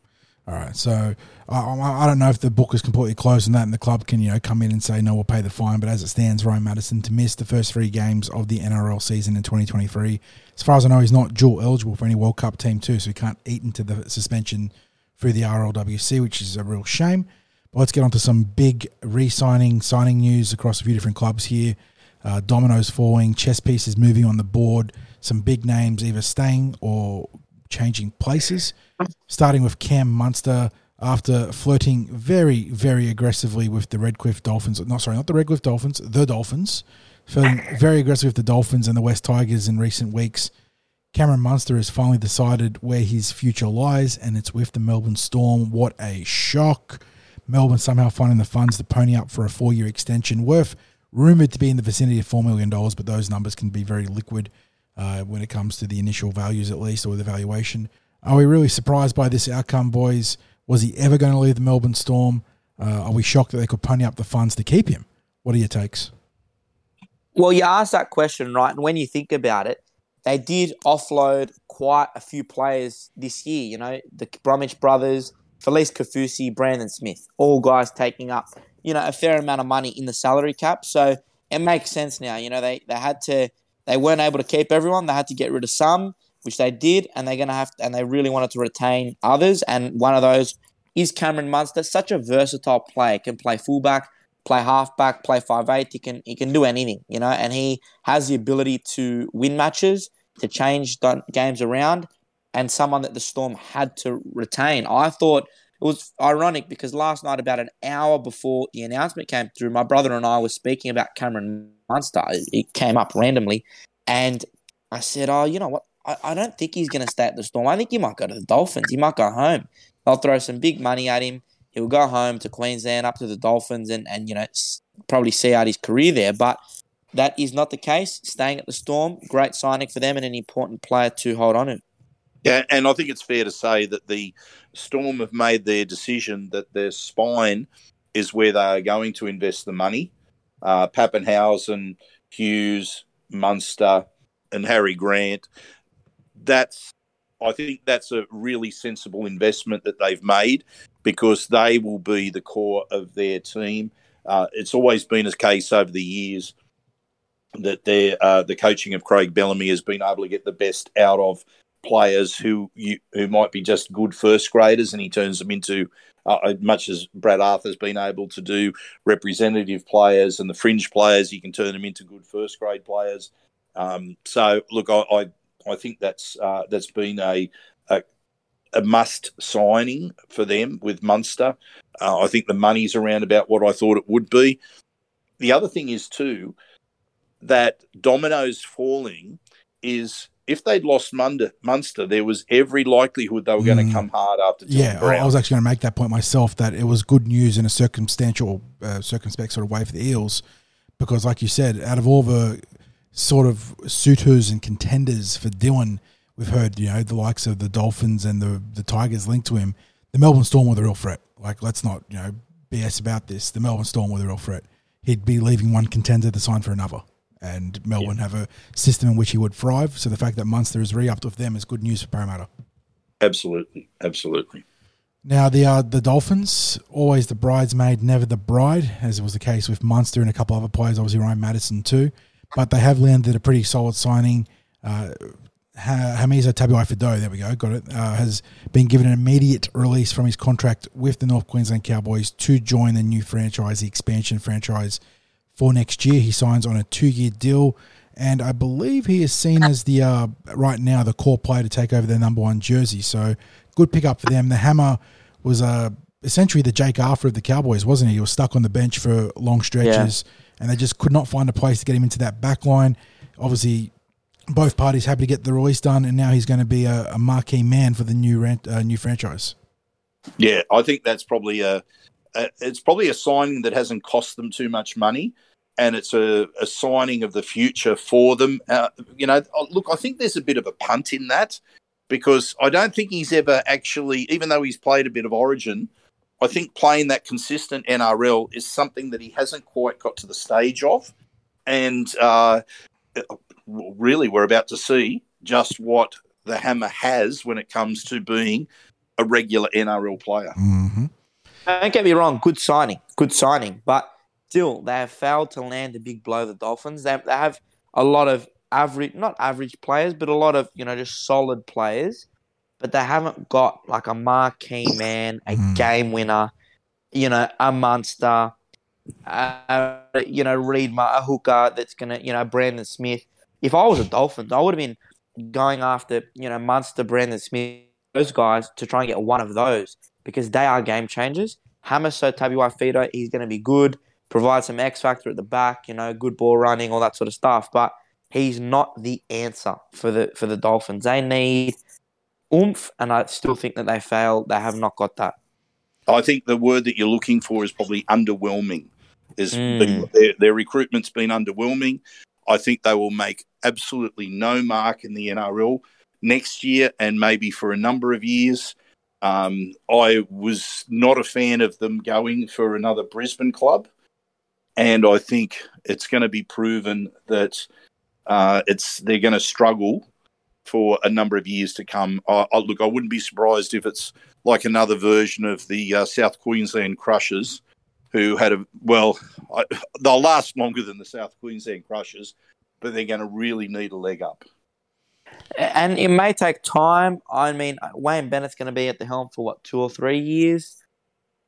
All right, so I, I don't know if the book is completely closed and that, and the club can you know come in and say no, we'll pay the fine. But as it stands, Ryan Matterson to miss the first three games of the NRL season in 2023. As far as I know, he's not dual eligible for any World Cup team too, so he can't eat into the suspension through the RLWC, which is a real shame. But let's get on to some big re-signing, signing news across a few different clubs here. Uh, dominoes falling, chess pieces moving on the board. Some big names either staying or changing places, starting with Cam Munster after flirting very, very aggressively with the Redcliffe Dolphins. Not sorry, not the Redcliffe Dolphins, the Dolphins. Flirting very aggressive with the Dolphins and the West Tigers in recent weeks. Cameron Munster has finally decided where his future lies, and it's with the Melbourne Storm. What a shock! Melbourne somehow finding the funds to pony up for a four year extension worth rumoured to be in the vicinity of $4 million, but those numbers can be very liquid uh, when it comes to the initial values, at least, or the valuation. Are we really surprised by this outcome, boys? Was he ever going to leave the Melbourne Storm? Uh, are we shocked that they could pony up the funds to keep him? What are your takes? Well, you asked that question, right? And when you think about it, they did offload quite a few players this year. You know, the Bromwich brothers, Felise Kaufusi, Brandon Smith, all guys taking up, you know, a fair amount of money in the salary cap. So it makes sense now. You know, they, they had to they weren't able to keep everyone. They had to get rid of some, which they did, and they're going to have, and they really wanted to retain others. And one of those is Cameron Munster. Such a versatile player. Can play fullback, play halfback, play five eight. He can he can do anything, you know. And he has the ability to win matches, to change games around, and someone that the Storm had to retain. I thought it was ironic because last night, about an hour before the announcement came through, my brother and I were speaking about Cameron Munster. It came up randomly, and I said, "Oh, you know what? I, I don't think he's going to stay at the Storm. I think he might go to the Dolphins. He might go home. They'll throw some big money at him. He'll go home to Queensland, up to the Dolphins, and and you know probably see out his career there. But that is not the case. Staying at the Storm, great signing for them, and an important player to hold on to. Yeah, and I think it's fair to say that the Storm have made their decision that their spine is where they are going to invest the money uh, Papenhuyzen, Hughes, Munster, and Harry Grant. That's I think that's a really sensible investment that they've made because they will be the core of their team. Uh, it's always been a case over the years that uh, the coaching of Craig Bellamy has been able to get the best out of players who you, who might be just good first graders, and he turns them into uh, much as Brad Arthur's been able to do representative players and the fringe players, you can turn them into good first grade players. Um, so, look, I, I think that's uh, that's been a, a, a must signing for them with Munster. Uh, I think the money's around about what I thought it would be. The other thing is too that dominoes falling is if they'd lost Munster, there was every likelihood they were going to mm. come hard after. yeah, Brown. I was actually going to make that point myself that it was good news in a circumstantial, uh, circumspect sort of way for the Eels, because like you said, out of all the sort of suitors and contenders for Dylan, we've heard you know the likes of the Dolphins and the the Tigers linked to him. The Melbourne Storm were the real threat. Like, let's not you know BS about this. The Melbourne Storm were the real threat. He'd be leaving one contender to sign for another and Melbourne yeah. have a system in which he would thrive. So the fact that Munster is re-upped with them is good news for Parramatta. Absolutely, absolutely. Now the uh, the Dolphins always the bridesmaid, never the bride, as was the case with Munster and a couple other players, obviously Ryan Matterson too. But they have landed a pretty solid signing. Uh, Hamiso Tabuai-Fidow, there we go, got it, uh, has been given an immediate release from his contract with the North Queensland Cowboys to join the new franchise, the expansion franchise for next year. He signs on a two year deal, and I believe he is seen as the uh, right now the core player to take over their number one jersey. So good pickup for them. The Hammer was uh, essentially the Jake Arthur of the Cowboys, wasn't he? He was stuck on the bench for long stretches, yeah. And they just could not find a place to get him into that back line. Obviously, both parties happy to get the release done, and now he's going to be a, a marquee man for the new rent, uh, new franchise. Yeah, I think that's probably a, a, it's probably a signing that hasn't cost them too much money and it's a, a signing of the future for them. Uh, you know, oh, look, I think there's a bit of a punt in that because I don't think he's ever actually, even though he's played a bit of Origin, I think playing that consistent NRL is something that he hasn't quite got to the stage of, and uh, really, we're about to see just what the Hammer has when it comes to being a regular NRL player. Mm-hmm. Don't get me wrong, good signing, good signing, but still they have failed to land a big blow. The Dolphins they, they have a lot of average, not average players, but a lot of you know just solid players, but they haven't got like a marquee man, a Mm. game winner, you know, a monster, uh, you know, Reed, a hooker that's gonna, you know, Brandon Smith. If I was a Dolphins, I would have been going after you know Munster, Brandon Smith, those guys to try and get one of those because they are game changers. Hamiso Tabuai Fidow, he's going to be good, provide some X factor at the back, you know, good ball running, all that sort of stuff. But he's not the answer for the for the Dolphins. They need oomph, and I still think that they fail. They have not got that. I think the word that you're looking for is probably underwhelming. Is Mm. their, their recruitment's been underwhelming. I think they will make absolutely no mark in the NRL next year and maybe for a number of years. Um, I was not a fan of them going for another Brisbane club, and I think it's going to be proven that uh, it's they're going to struggle for a number of years to come. I, I, look, I wouldn't be surprised if it's like another version of the uh, South Queensland Crushers, who had a well, I, they'll last longer than the South Queensland Crushers, but they're going to really need a leg up. And it may take time. I mean, Wayne Bennett's going to be at the helm for what two or three years.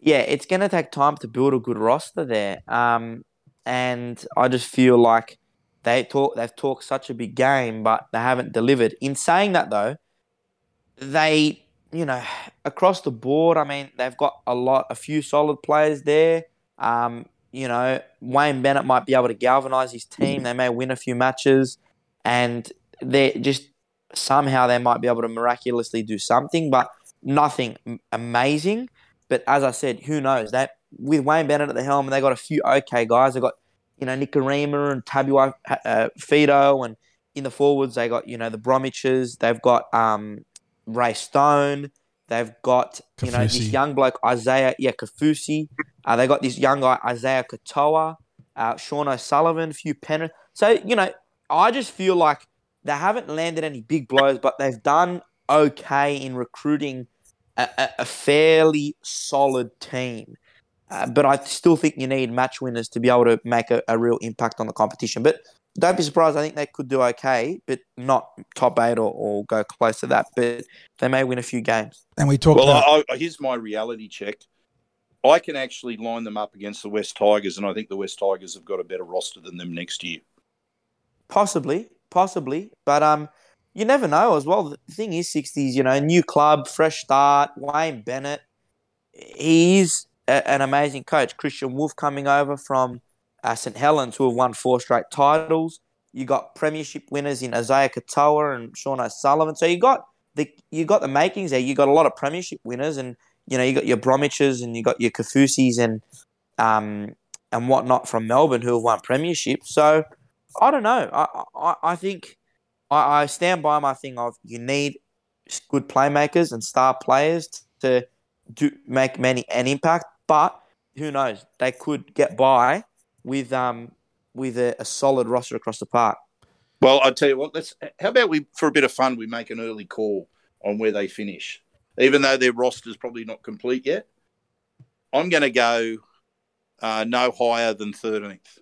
Yeah, it's going to take time to build a good roster there. Um, and I just feel like they talk they've talked such a big game, but they haven't delivered. In saying that, though, they you know across the board, I mean, they've got a lot, a few solid players there. Um, you know, Wayne Bennett might be able to galvanize his team. They may win a few matches, and they just somehow they might be able to miraculously do something, but nothing amazing. But as I said, who knows? That with Wayne Bennett at the helm, they got a few okay guys. They got you know Nikorima and Tabuai uh, Fidow, and in the forwards they got you know the Bromwiches. They've got um, Ray Stone. They've got you know this young bloke Isaiah yeah Kaufusi. Uh, they got this young guy Isaiya Katoa, uh, Sean O'Sullivan, a few Penrith. So you know, I just feel like they haven't landed any big blows, but they've done okay in recruiting a, a, a fairly solid team. Uh, but I still think you need match winners to be able to make a, a real impact on the competition. But don't be surprised. I think they could do okay, but not top eight or, or go close to that. But they may win a few games. And we talked Well, about I, I, here's my reality check. I can actually line them up against the West Tigers, and I think the West Tigers have got a better roster than them next year. Possibly, possibly, but um, you never know as well. The thing is, sixties, you know, new club, fresh start. Wayne Bennett, he's a, an amazing coach. Kristian Woolf coming over from uh, St Helens, who have won four straight titles. You got premiership winners in Isaiya Katoa and Sean O'Sullivan. So you got the you got the makings there. You got a lot of premiership winners, and you know you got your Bromwiches and you got your Kaufusis and um and whatnot from Melbourne who have won premiership. So I don't know. I I, I think I, I stand by my thing of you need good playmakers and star players to do make many an impact. But who knows? They could get by with um with a, a solid roster across the park. Well, I tell you what. Let's. How about we, for a bit of fun, we make an early call on where they finish, even though their roster's probably not complete yet. I'm going to go uh, no higher than 13th.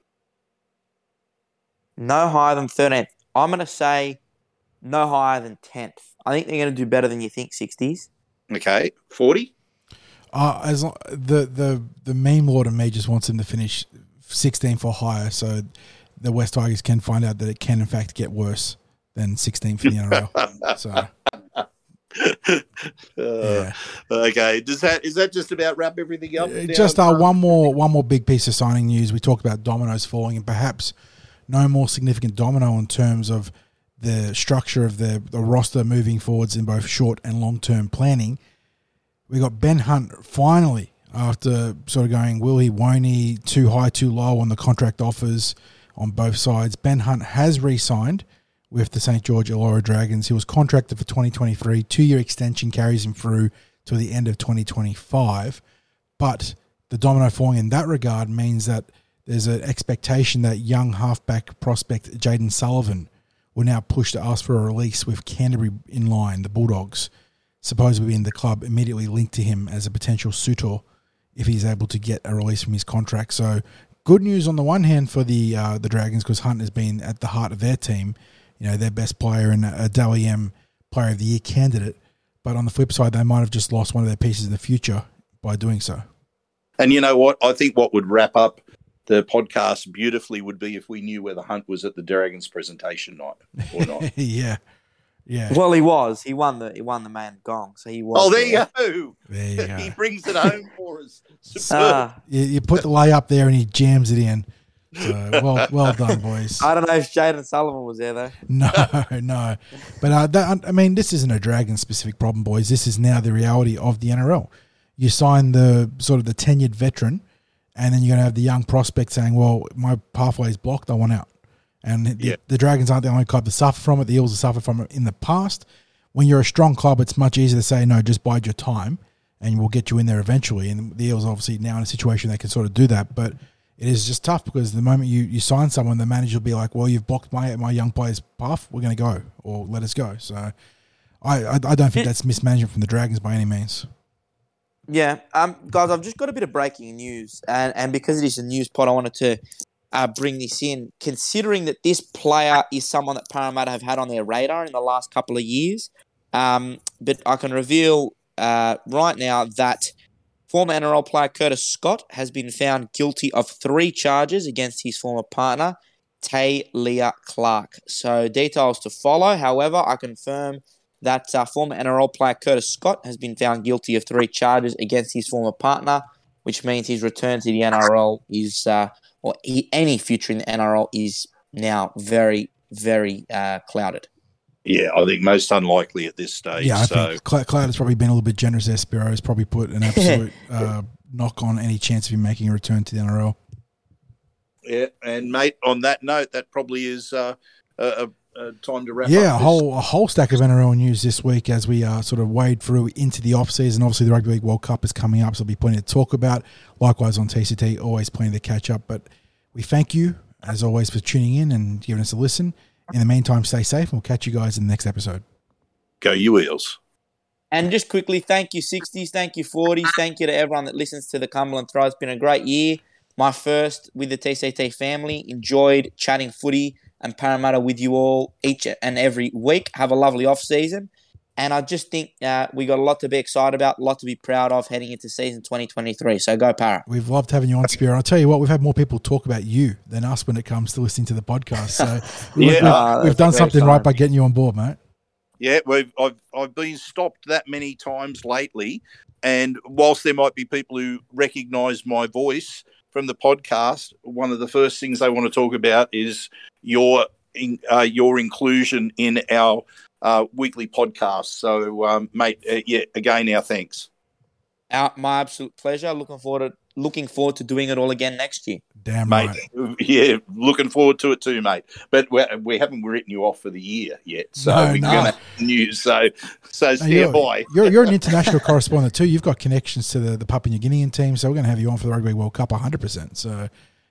No higher than 13th. I'm going to say no higher than 10th. I think they're going to do better than you think, 60s. Okay, 40. Uh, as lo- the the the meme lord in me just wants him to finish 16th or higher, so the West Tigers can find out that it can in fact get worse than 16th in the NRL. so Uh, yeah. Okay, does that is that just about wrap everything up? Uh. Just uh, one more one more big piece of signing news. We talked about dominoes falling, and perhaps no more significant domino in terms of the structure of the, the roster moving forwards in both short and long term planning. We got Ben Hunt finally after sort of going, will he, won't he, too high, too low on the contract offers on both sides. Ben Hunt has re signed with the St. George Illawarra Dragons. He was contracted for 2023. Two year extension carries him through to the end of 2025. But the domino falling in that regard means that there's an expectation that young halfback prospect Jayden Sullivan will now push to ask for a release with Canterbury in line, the Bulldogs, supposedly in the club immediately linked to him as a potential suitor if he's able to get a release from his contract. So good news on the one hand for the uh, the Dragons because Hunt has been at the heart of their team, you know, their best player and a Dally M Player of the Year candidate. But on the flip side, they might have just lost one of their pieces in the future by doing so. And you know what? I think what would wrap up the podcast beautifully would be if we knew whether Hunt was at the Dragons presentation night or not. yeah. Yeah. Well, he was. He won the he won the main gong, so he was. Oh, there you go. There you go. he brings it home for us. Superb. Ah, You, you put the lay up there and he jams it in. So well, well done, boys. I don't know if Jayden Sullivan was there though. No, no. But uh, that, I mean, this isn't a dragon specific problem, boys. This is now the reality of the NRL. You sign the sort of the tenured veteran, and then you're going to have the young prospect saying, "Well, my pathway is blocked. I want out." And the, Yeah. the Dragons aren't the only club to suffer from it. The Eels have suffered from it in the past. When you're a strong club, it's much easier to say, "No, just bide your time, and we'll get you in there eventually." And the Eels are obviously now in a situation they can sort of do that, but. It is just tough because the moment you, you sign someone, the manager will be like, "Well, you've blocked my my young player's path. We're going to go, or let us go." So, I I, I don't think that's mismanagement from the Dragons by any means. Yeah, um, guys, I've just got a bit of breaking news, and, and because it is a news pod, I wanted to uh, bring this in. Considering that this player is someone that Parramatta have had on their radar in the last couple of years, um, but I can reveal uh, right now that former NRL player Curtis Scott has been found guilty of three charges against his former partner, Tay Leah Clark. So details to follow. However, I confirm that uh, former NRL player Curtis Scott has been found guilty of three charges against his former partner, which means his return to the NRL is, uh, or he, any future in the NRL is now very, very uh, clouded. Yeah, I think most unlikely at this stage. Yeah, I so think Cloud, Cloud has probably been a little bit generous there. Spiro has probably put an absolute uh, knock on any chance of him making a return to the NRL. yeah, and mate, on that note, that probably is uh, a, a, a time to wrap Yeah, a up. this. whole a whole stack of NRL news this week as we uh, sort of wade through into the off season. Obviously, the Rugby League World Cup is coming up, so there'll be plenty to talk about. Likewise on TCT, always plenty to catch up. But we thank you as always for tuning in and giving us a listen. In the meantime, stay safe, and we'll catch you guys in the next episode. Go you eels. And just quickly, thank you 60s, thank you 40s, thank you to everyone that listens to the Cumberland Throw. It's been a great year. My first with the TCT family. Enjoyed chatting footy and Parramatta with you all each and every week. Have a lovely off season. And I just think uh, we got a lot to be excited about, a lot to be proud of heading into season 2023. So go Parra. We've loved having you on, Spear. I'll tell you what, we've had more people talk about you than us when it comes to listening to the podcast. So we've, Yeah. we've- Ah, we've done a great something right by getting you on board, mate. Yeah, we've I've I've been stopped that many times lately, and whilst there might be people who recognise my voice from the podcast, one of the first things they want to talk about is your in, uh, your inclusion in our uh, weekly podcast. So, um, mate, uh, yeah, again, our thanks. Our, my absolute pleasure. Looking forward to looking forward to doing it all again next year. Damn Mate, right. yeah, looking forward to it too, mate. But we, we haven't written you off for the year yet, so No, we're no. going to news. So, so No, stand you're, by. you're, you're an international correspondent too. You've got connections to the, the Papua New Guinean team, so we're going to have you on for the Rugby World Cup 100%. So,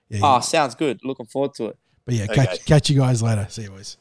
yeah. Oh, sounds good. Looking forward to it. but yeah, catch, catch you guys later. See you, boys.